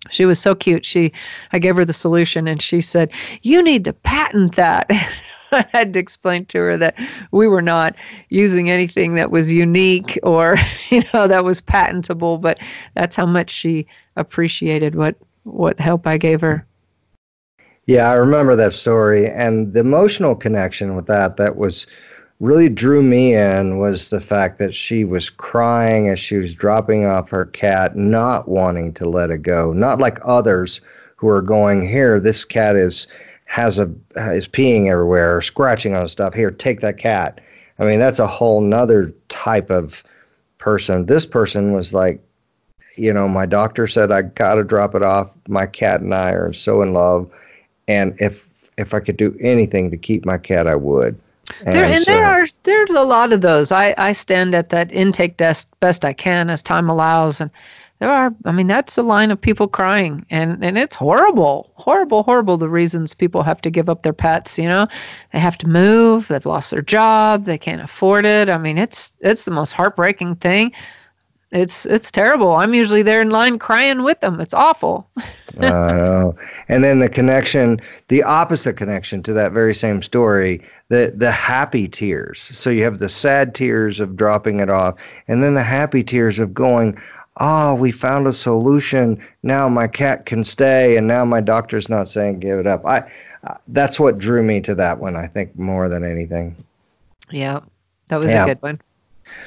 she was so cute. She, I gave her the solution, and she said, "You need to patent that." I had to explain to her that we were not using anything that was unique or, you know, that was patentable. But that's how much she appreciated what what help I gave her. Yeah, I remember that story, and the emotional connection with that that was really drew me in was the fact that she was crying as she was dropping off her cat, not wanting to let it go. Not like others who are going, Here, this cat is has a is peeing everywhere or scratching on stuff. Here, take that cat. I mean, that's a whole nother type of person. This person was like, you know, my doctor said I got to drop it off. My cat and I are so in love, and if if I could do anything to keep my cat, I would. And, there, and so, there are there's a lot of those. I, I stand at that intake desk best I can as time allows, and there are. I mean, that's a line of people crying, and and it's horrible, horrible, horrible. The reasons people have to give up their pets. You know, they have to move. They've lost their job. They can't afford it. I mean, it's it's the most heartbreaking thing it's it's terrible. I'm usually there in line crying with them. It's awful. uh, and then the connection, the opposite connection to that very same story, the the happy tears. So you have the sad tears of dropping it off, and then the happy tears of going, "Oh, we found a solution. Now my cat can stay, and now my doctor's not saying give it up." I uh, that's what drew me to that one. I think more than anything. Yeah, that was yeah. a good one.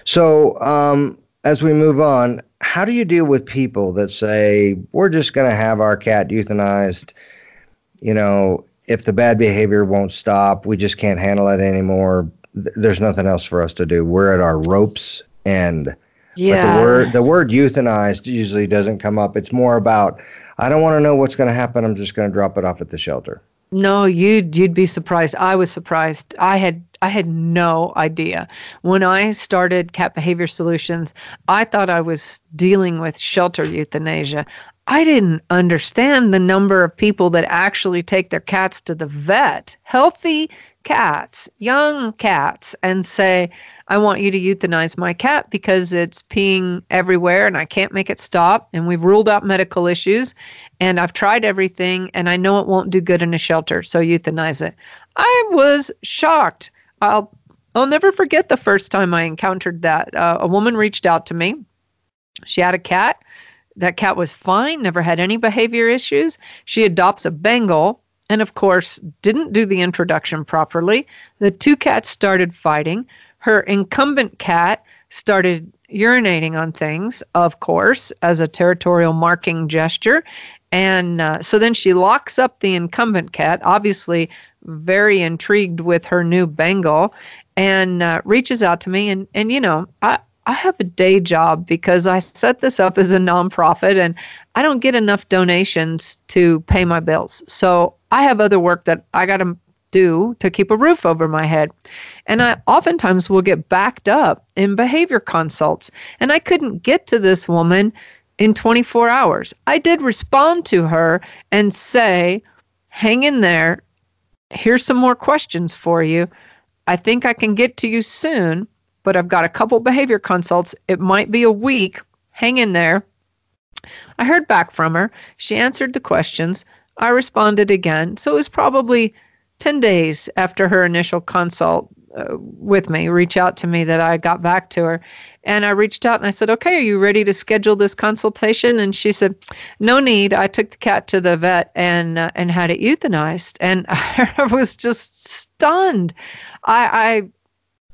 So, um, as we move on, how do you deal with people that say we're just going to have our cat euthanized? You know, if the bad behavior won't stop, we just can't handle it anymore. There's nothing else for us to do. We're at our ropes end. Yeah. But the word the word euthanized usually doesn't come up. It's more about I don't want to know what's going to happen. I'm just going to drop it off at the shelter. No, you'd you'd be surprised. I was surprised. I had I had no idea. When I started Cat Behavior Solutions, I thought I was dealing with shelter euthanasia. I didn't understand the number of people that actually take their cats to the vet, healthy cats, young cats, and say, I want you to euthanize my cat because it's peeing everywhere and I can't make it stop. And we've ruled out medical issues and I've tried everything and I know it won't do good in a shelter. So euthanize it. I was shocked. I'll I'll never forget the first time I encountered that. Uh, a woman reached out to me. She had a cat. That cat was fine, never had any behavior issues. She adopts a Bengal and, of course, didn't do the introduction properly. The two cats started fighting her incumbent cat started urinating on things, of course, as a territorial marking gesture. And uh, so then she locks up the incumbent cat, obviously very intrigued with her new Bengal, and uh, reaches out to me. And, and you know, I, I have a day job because I set this up as a nonprofit and I don't get enough donations to pay my bills. So I have other work that I got to do to keep a roof over my head. And I oftentimes will get backed up in behavior consults. And I couldn't get to this woman in 24 hours. I did respond to her and say, hang in there. Here's some more questions for you. I think I can get to you soon, but I've got a couple behavior consults. It might be a week. Hang in there. I heard back from her. She answered the questions. I responded again. So it was probably 10 days after her initial consult uh, with me, reach out to me that I got back to her. And I reached out and I said, Okay, are you ready to schedule this consultation? And she said, No need. I took the cat to the vet and uh, and had it euthanized. And I was just stunned. I,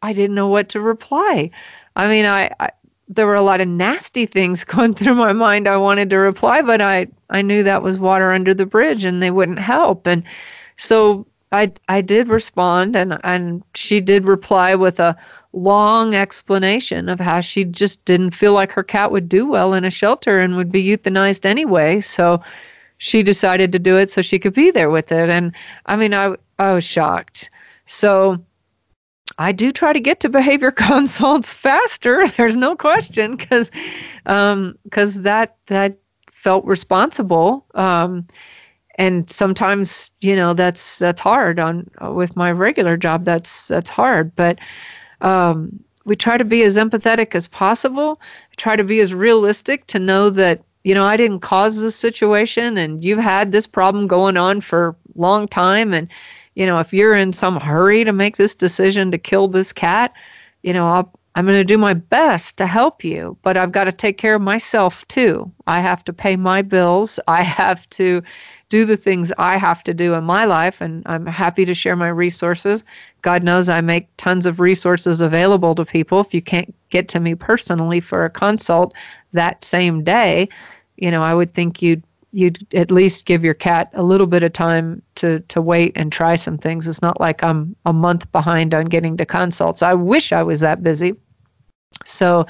I I didn't know what to reply. I mean, I, I there were a lot of nasty things going through my mind. I wanted to reply, but I I knew that was water under the bridge and they wouldn't help. And so I I did respond and and she did reply with a long explanation of how she just didn't feel like her cat would do well in a shelter and would be euthanized anyway. So she decided to do it so she could be there with it. And I mean, I I was shocked. So I do try to get to behavior consults faster. There's no question because because um, that that felt responsible. Um, and sometimes you know that's that's hard on with my regular job that's that's hard. But um, we try to be as empathetic as possible. Try to be as realistic to know that you know i didn't cause this situation and you've had this problem going on for a long time. And you know if you're in some hurry to make this decision to kill this cat you know I'll, i'm going to do my best to help you but i've got to take care of myself too i have to pay my bills i have to do the things I have to do in my life, and I'm happy to share my resources. God knows I make tons of resources available to people. If you can't get to me personally for a consult that same day, you know, I would think you'd you'd at least give your cat a little bit of time to to wait and try some things. It's not like I'm a month behind on getting to consults. I wish I was that busy. So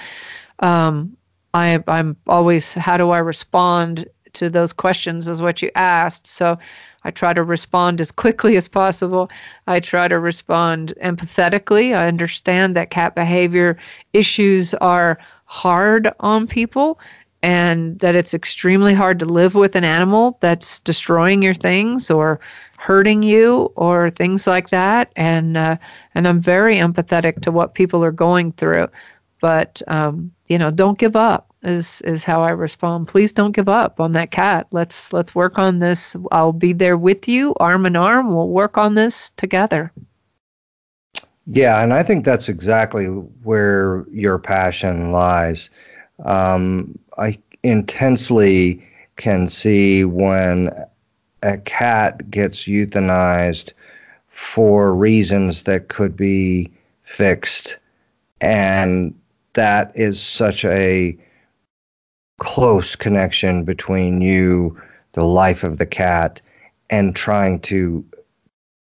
um, I, I'm always, how do I respond to those questions is what you asked. So I try to respond as quickly as possible. I try to respond empathetically. I understand that cat behavior issues are hard on people and that it's extremely hard to live with an animal that's destroying your things or hurting you or things like that and uh, and I'm very empathetic to what people are going through but um, you know don't give up is is how I respond. Please don't give up on that cat. Let's let's work on this. I'll be there with you, arm in arm. We'll work on this together. Yeah, and I think that's exactly where your passion lies. Um, I intensely can see when a cat gets euthanized for reasons that could be fixed, and that is such a close connection between you, the life of the cat, and trying to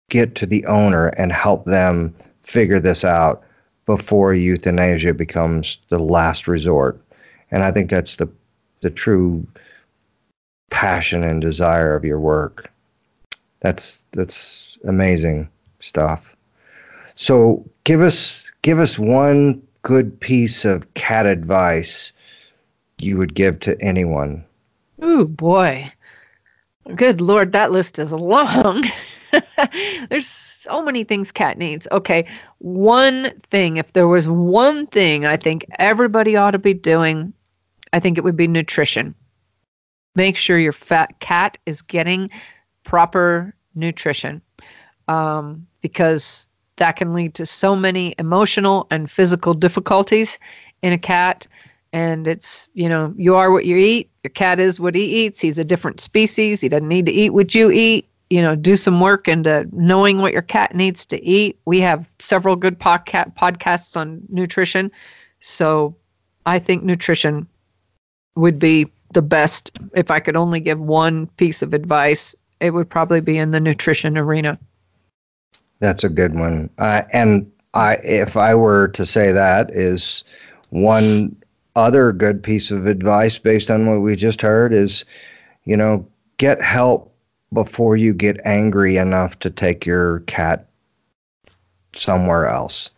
get to the owner and help them figure this out before euthanasia becomes the last resort. And I think that's the the true passion and desire of your work. That's that's amazing stuff. So give us give us one good piece of cat advice you would give to anyone? Oh boy. Good lord, that list is long. There's so many things cat needs. Okay, one thing, if there was one thing I think everybody ought to be doing, I think it would be nutrition. Make sure your fat cat is getting proper nutrition um, because that can lead to so many emotional and physical difficulties in a cat. And it's you know you are what you eat. Your cat is what he eats. He's a different species. He doesn't need to eat what you eat. You know do some work into knowing what your cat needs to eat. We have several good podca- podcasts on nutrition. So i think nutrition would be the best. If i could only give one piece of advice it would probably be in the nutrition arena that's a good one uh, and i if i were to say that is one other good piece of advice based on what we just heard is, you know, get help before you get angry enough to take your cat somewhere else.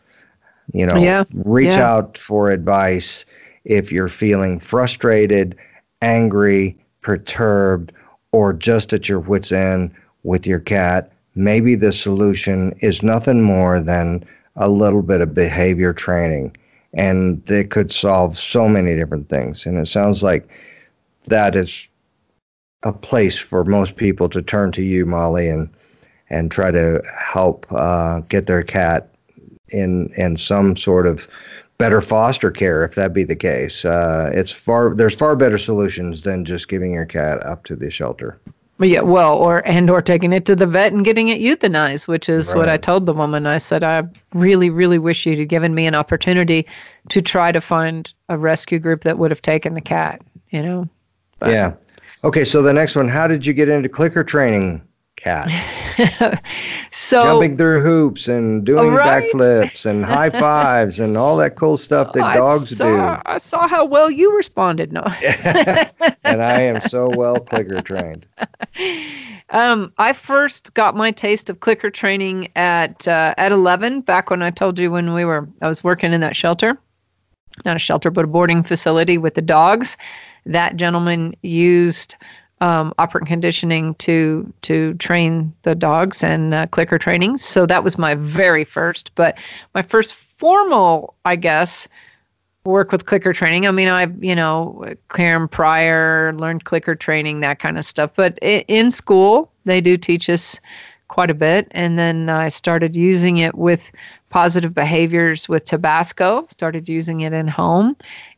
You know, yeah. reach yeah. out for advice if you're feeling frustrated, angry, perturbed, or just at your wits' end with your cat. Maybe the solution is nothing more than a little bit of behavior training and they could solve so many different things. And it sounds like that is a place for most people to turn to you, Molly, and and try to help uh, get their cat in in some sort of better foster care, if that be the case. Uh, it's far there's far better solutions than just giving your cat up to the shelter. Yeah, well, or and or taking it to the vet and getting it euthanized, which is right. what I told the woman. I said, I really, really wish you'd have given me an opportunity to try to find a rescue group that would have taken the cat. You know. But. Yeah. Okay. So the next one, how did you get into clicker training? Cat. so jumping through hoops and doing right? backflips and high fives and all that cool stuff that oh, dogs saw, do. I saw how well you responded. No, and I am so well clicker trained. Um, I first got my taste of clicker training at uh, at 11, back when I told you when we were I was working in that shelter, not a shelter but a boarding facility with the dogs. That gentleman used um, operant conditioning to to train the dogs and uh, clicker training. So that was my very first, but my first formal, I guess, work with clicker training. I mean, I've you know, Karen Pryor learned clicker training, that kind of stuff. But in school, they do teach us quite a bit, and then I started using it with positive behaviors with Tabasco. Started using it in home,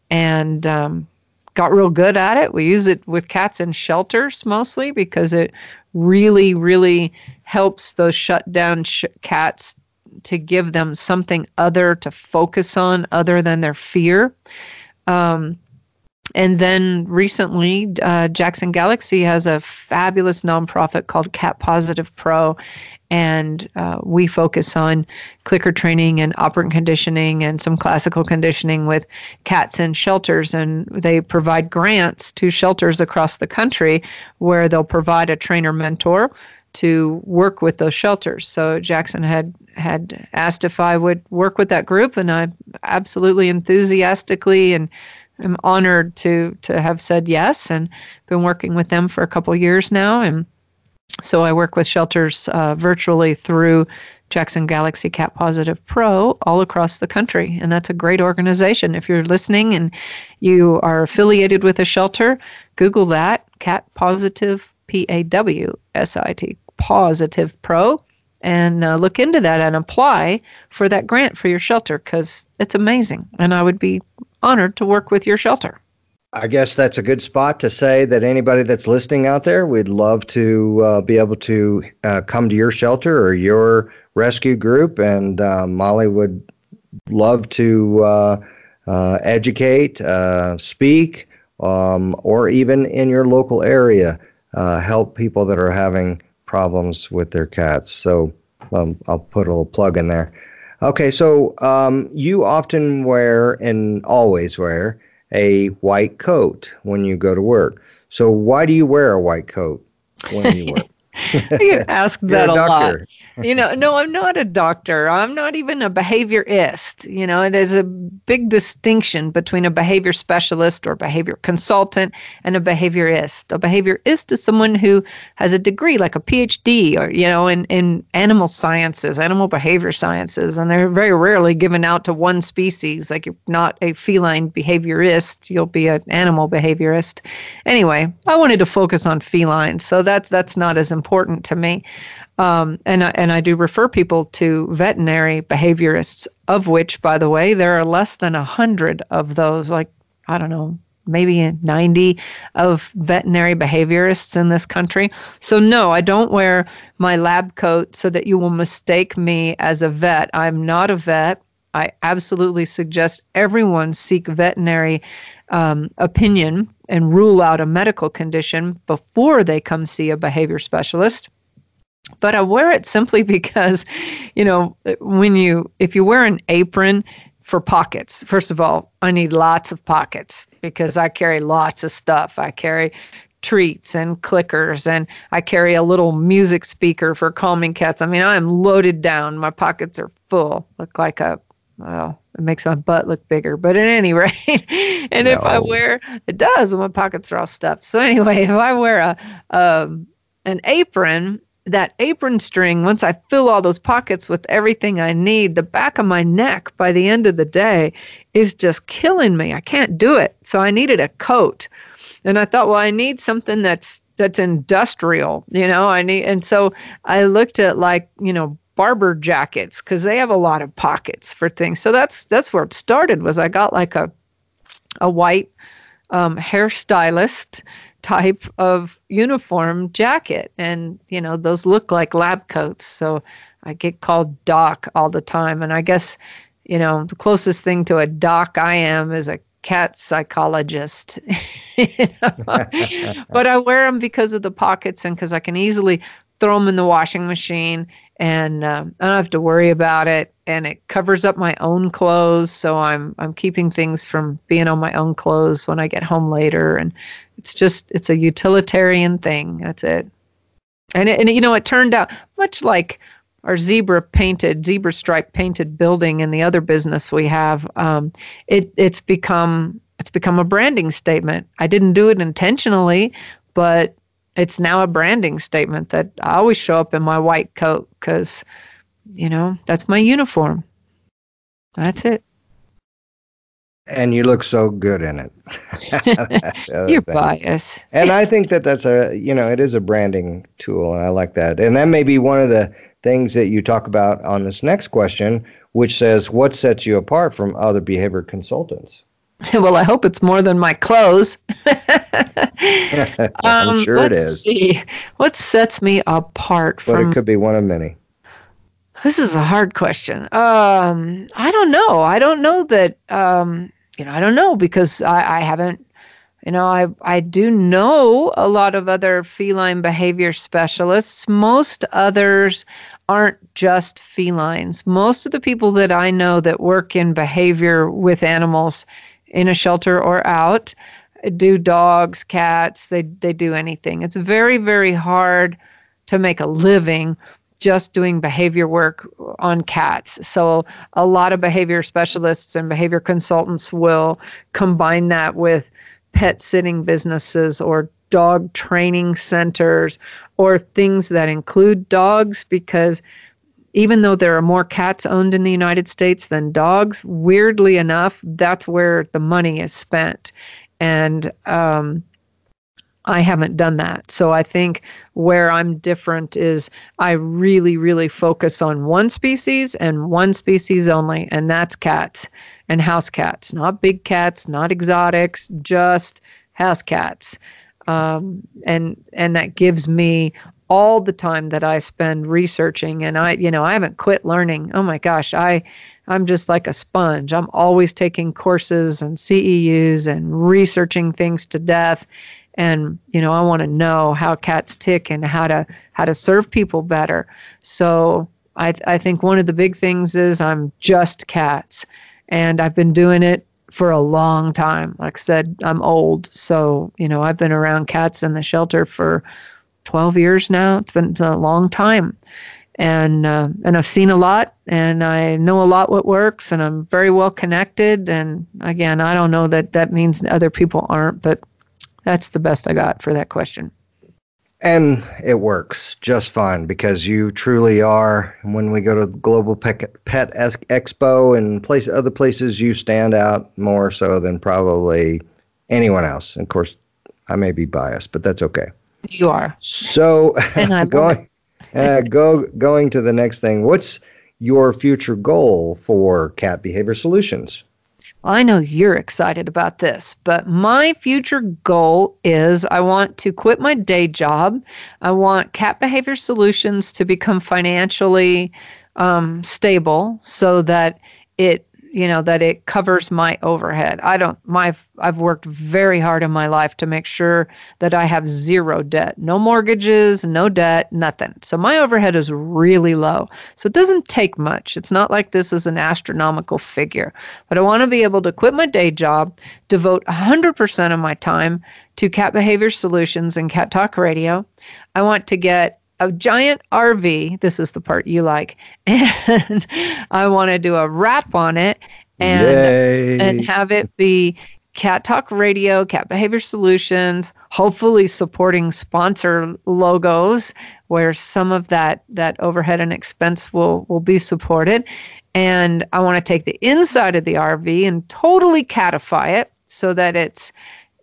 and um, got real good at it. We use it with cats in shelters mostly because it really, really helps those shut down sh- cats to give them something other to focus on other than their fear. Um, and then recently, uh, Jackson Galaxy has a fabulous nonprofit called Cat Pawsitive Pro, and uh, we focus on clicker training and operant conditioning and some classical conditioning with cats in shelters. And they provide grants to shelters across the country where they'll provide a trainer mentor to work with those shelters. So Jackson had had asked if I would work with that group, and I absolutely enthusiastically and am honored to to have said yes, and been working with them for a couple years now. And so I work with shelters uh, virtually through Jackson Galaxy Cat Pawsitive Pro all across the country. And that's a great organization. If you're listening and you are affiliated with a shelter, Google that Cat Positive P A W S I T, Positive Pro, and uh, look into that and apply for that grant for your shelter because it's amazing. And I would be honored to work with your shelter. I guess that's a good spot to say that anybody that's listening out there, we'd love to uh, be able to uh, come to your shelter or your rescue group. And uh, Molly would love to uh, uh, educate, uh, speak, um, or even in your local area help people that are having problems with their cats. So um, I'll put a little plug in there. Okay, so um, you often wear and always wear a white coat when you go to work. So why do you wear a white coat when you work? I get asked that a, a lot. you know, no, I'm not a doctor. I'm not even a behaviorist. You know, there's a big distinction between a behavior specialist or behavior consultant and a behaviorist. A behaviorist is someone who has a degree, like a PhD, or you know, in in animal sciences, animal behavior sciences, and they're very rarely given out to one species. Like you're not a feline behaviorist, you'll be an animal behaviorist. Anyway, I wanted to focus on felines, so that's that's not as important to me. Um, and, and I do refer people to veterinary behaviorists, of which, by the way, there are less than 100 of those, like, I don't know, maybe 90 of veterinary behaviorists in this country. So, no, I don't wear my lab coat so that you will mistake me as a vet. I'm not a vet. I absolutely suggest everyone seek veterinary um, opinion and rule out a medical condition before they come see a behavior specialist. But I wear it simply because, you know, when you, if you wear an apron for pockets, first of all, I need lots of pockets because I carry lots of stuff. I carry treats and clickers and I carry a little music speaker for calming cats. I mean, I am loaded down. My pockets are full. Look like a well, it makes my butt look bigger. But at any rate, and no. if I wear it does, when my pockets are all stuffed. So anyway, if I wear a um, an apron, that apron string, once I fill all those pockets with everything I need, the back of my neck by the end of the day is just killing me. I can't do it. So I needed a coat. And I thought, well, I need something that's that's industrial, you know. I need and so I looked at like, you know, barber jackets because they have a lot of pockets for things. So that's that's where it started. Was I got like a a white um, hairstylist type of uniform jacket, and you know those look like lab coats. So I get called doc all the time, and I guess you know the closest thing to a doc I am is a cat psychologist. but I wear them because of the pockets and because I can easily throw them in the washing machine and um, I don't have to worry about it. And it covers up my own clothes, so I'm I'm keeping things from being on my own clothes when I get home later. And it's just it's a utilitarian thing. That's it. And it, and you know it turned out much like our zebra painted zebra stripe painted building in the other business we have. Um, it it's become it's become a branding statement. I didn't do it intentionally, but it's now a branding statement that I always show up in my white coat because, you know, that's my uniform. That's it. And you look so good in it. You're thing. biased. and I think that that's a, you know, it is a branding tool, and I like that. And that may be one of the things that you talk about on this next question, which says, what sets you apart from other behavior consultants? well, I hope it's more than my clothes. I'm um, sure it is. See. What sets me apart but from. But it could be one of many. This is a hard question. Um, I don't know. I don't know that. Um, you know, I don't know because I, I haven't. you know, I, I do know a lot of other feline behavior specialists. Most others aren't just felines. Most of the people that I know that work in behavior with animals in a shelter or out do dogs, cats, they, they do anything. It's very, very hard to make a living just doing behavior work on cats. So a lot of behavior specialists and behavior consultants will combine that with pet sitting businesses or dog training centers or things that include dogs because even though there are more cats owned in the United States than dogs, weirdly enough, that's where the money is spent. And um, I haven't done that. So I think where I'm different is I really, really focus on one species and one species only, and that's cats and house cats, not big cats, not exotics, just house cats. Um, and and that gives me all the time that I spend researching and I you know I haven't quit learning. Oh my gosh, I I'm just like a sponge. I'm always taking courses and CEUs and researching things to death and you know I want to know how cats tick and how to how to serve people better. So I I think one of the big things is I'm just cats and I've been doing it for a long time. Like I said, I'm old, so you know I've been around cats in the shelter for 12 years now. It's been a long time, and uh, and I've seen a lot, and I know a lot what works, and I'm very well connected. And again, I don't know that that means other people aren't, but that's the best I got for that question. And it works just fine because you truly are. When we go to Global Pet, Pet Expo and place other places, you stand out more so than probably anyone else. And of course, I may be biased, but that's okay. You are. So going, uh, go going to the next thing. What's your future goal for Cat Behavior Solutions? I know you're excited about this, but my future goal is I want to quit my day job. I want Cat Behavior Solutions to become financially um, stable so that it you know that it covers my overhead. I don't my i've worked very hard in my life to make sure that i have zero debt. No mortgages no debt nothing. So my overhead is really low. So it doesn't take much. It's not like this is an astronomical figure. But i want to be able to quit my day job devote 100% of my time to cat behavior solutions and cat talk radio. I want to get a giant RV. This is the part you like. And I want to do a wrap on it and and have it be Cat Talk Radio, Cat Behavior Solutions, hopefully supporting sponsor logos where some of that that overhead and expense will will be supported. And I want to take the inside of the RV and totally catify it so that it's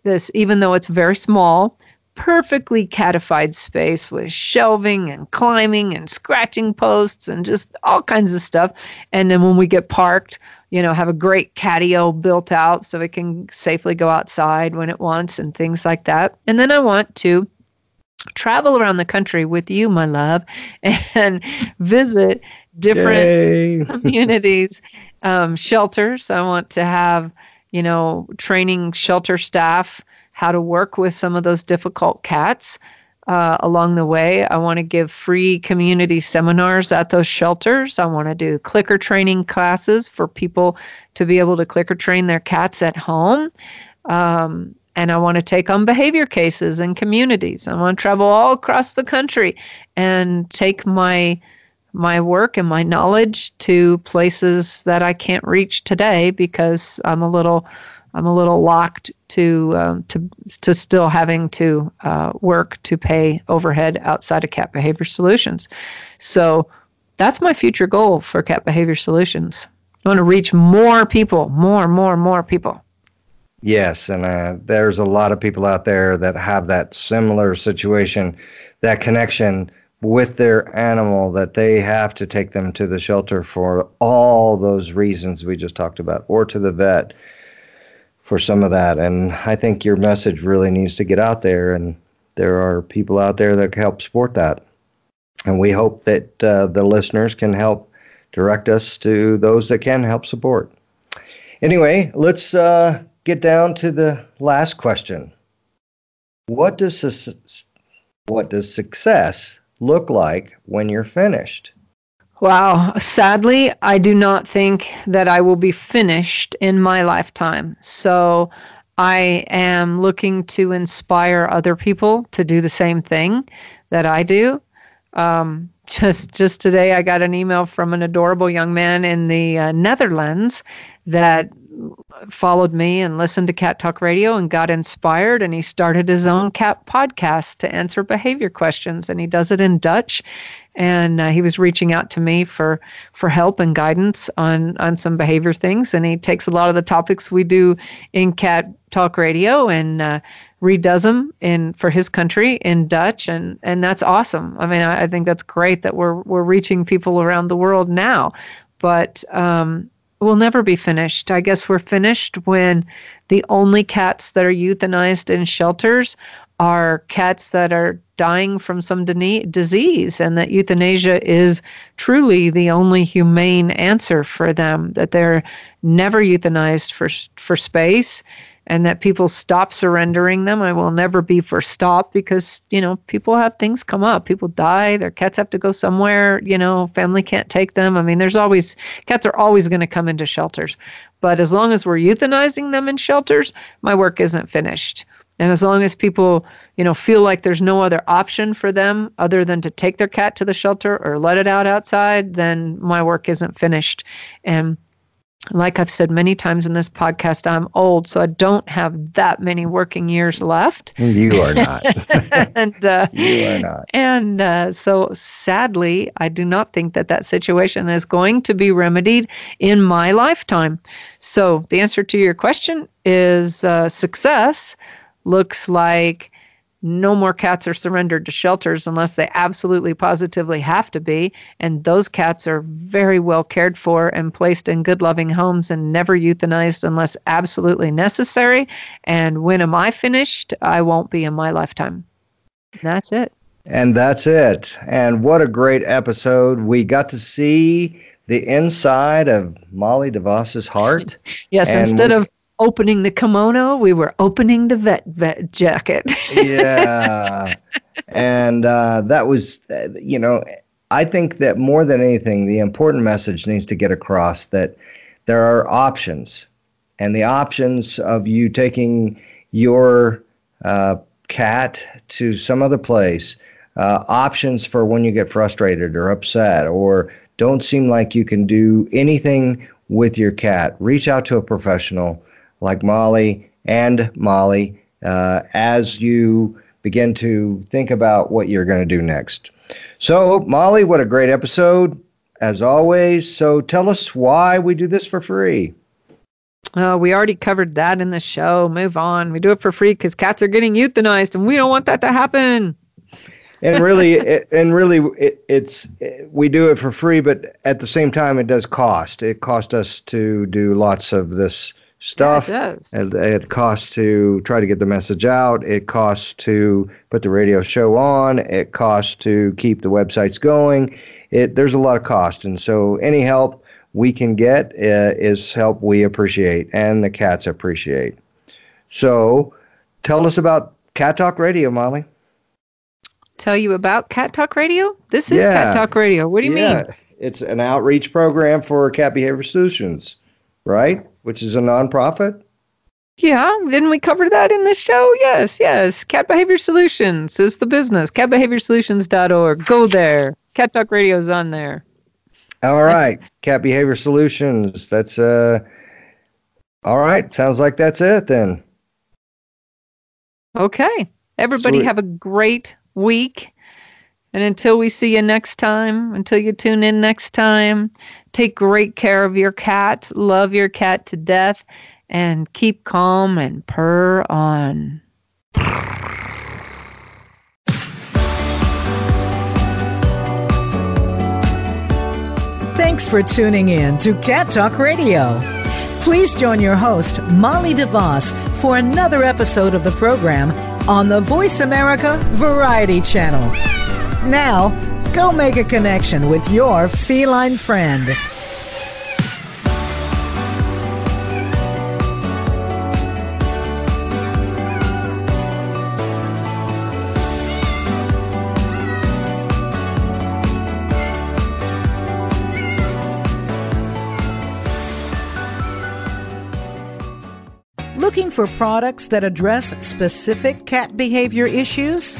this even though it's very small, perfectly catified space with shelving and climbing and scratching posts and just all kinds of stuff. And then when we get parked, you know, have a great catio built out so it can safely go outside when it wants and things like that. And then I want to travel around the country with you, my love, and visit different communities, um, shelters. I want to have, you know, training shelter staff how to work with some of those difficult cats. Uh, along the way. I want to give free community seminars at those shelters. I want to do clicker training classes for people to be able to clicker train their cats at home. Um, and I want to take on behavior cases in communities. I want to travel all across the country and take my my work and my knowledge to places that I can't reach today because I'm a little I'm a little locked to um, to to still having to uh, work to pay overhead outside of Cat Behavior Solutions. So that's my future goal for Cat Behavior Solutions. I want to reach more people, more, more, more people. Yes, and uh, there's a lot of people out there that have that similar situation, that connection with their animal that they have to take them to the shelter for all those reasons we just talked about, or to the vet for some of that. And I think your message really needs to get out there, and there are people out there that can help support that. And we hope that uh, the listeners can help direct us to those that can help support. Anyway, let's uh, get down to the last question. What does what does success look like when you're finished? Wow. Sadly, I do not think that I will be finished in my lifetime. So I am looking to inspire other people to do the same thing that I do. Um, just just today, I got an email from an adorable young man in the uh, Netherlands that followed me and listened to Cat Talk Radio and got inspired and he started his own cat podcast to answer behavior questions and he does it in Dutch and uh, he was reaching out to me for for help and guidance on on some behavior things and he takes a lot of the topics we do in Cat Talk Radio and uh, redoes them in for his country in Dutch and and that's awesome. I mean I, I think that's great that we're we're reaching people around the world now but um, will never be finished. I guess we're finished when the only cats that are euthanized in shelters are cats that are dying from some disease, and that euthanasia is truly the only humane answer for them, that they're never euthanized for, for space and that people stop surrendering them. I will never be for stop because, you know, people have things come up. People die, their cats have to go somewhere, you know, family can't take them. I mean, there's always, cats are always going to come into shelters. But as long as we're euthanizing them in shelters, my work isn't finished. And as long as people, you know, feel like there's no other option for them other than to take their cat to the shelter or let it out outside, then my work isn't finished. And like I've said many times in this podcast, I'm old, so I don't have that many working years left. You are not. and uh, you are not. And uh, so, sadly, I do not think that that situation is going to be remedied in my lifetime. So, the answer to your question is uh, success looks like no more cats are surrendered to shelters unless they absolutely positively have to be. And those cats are very well cared for and placed in good, loving homes and never euthanized unless absolutely necessary. And when am I finished? I won't be in my lifetime. That's it. And that's it. And what a great episode. We got to see the inside of Molly DeVoss's heart. yes, and instead we- of opening the kimono, we were opening the vet vet jacket. yeah, and uh, that was, uh, you know, I think that more than anything, the important message needs to get across that there are options, and the options of you taking your uh, cat to some other place, uh, options for when you get frustrated or upset or don't seem like you can do anything with your cat. Reach out to a professional like Molly and Molly uh, as you begin to think about what you're going to do next. So, Molly, what a great episode, as always. So, tell us why we do this for free. Uh, we already covered that in the show. Move on. We do it for free because cats are getting euthanized, and we don't want that to happen. and really, it, and really, it, it's it, we do it for free, but at the same time, it does cost. It costs us to do lots of this stuff. Yeah, it, it, it costs to try to get the message out. It costs to put the radio show on. It costs to keep the websites going. It there's a lot of cost, and so any help we can get uh, is help we appreciate and the cats appreciate. So, tell us about Cat Talk Radio, Molly. Tell you about Cat Talk Radio? This is yeah. Cat Talk Radio. What do you yeah. mean? It's an outreach program for cat behavior solutions, right? Which is a nonprofit? Yeah, didn't we cover that in the show? Yes, yes. Cat Behavior Solutions is the business. CatBehaviorSolutions.org. Go there. Cat Talk Radio is on there. All right. Cat Behavior Solutions. That's uh all right. Sounds like that's it then. Okay. Everybody Sweet. have a great week. And until we see you next time, until you tune in next time, take great care of your cat, love your cat to death, and keep calm and purr on. Thanks for tuning in to Cat Talk Radio. Please join your host, Molly DeVoss, for another episode of the program on the Voice America Variety Channel. Now, go make a connection with your feline friend. Looking for products that address specific cat behavior issues?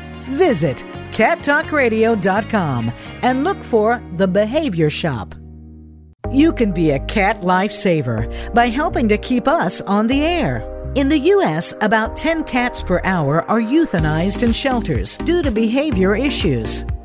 Visit cattalkradio.com and look for the Behavior Shop. You can be a cat lifesaver by helping to keep us on the air. In the U.S., about 10 cats per hour are euthanized in shelters due to behavior issues.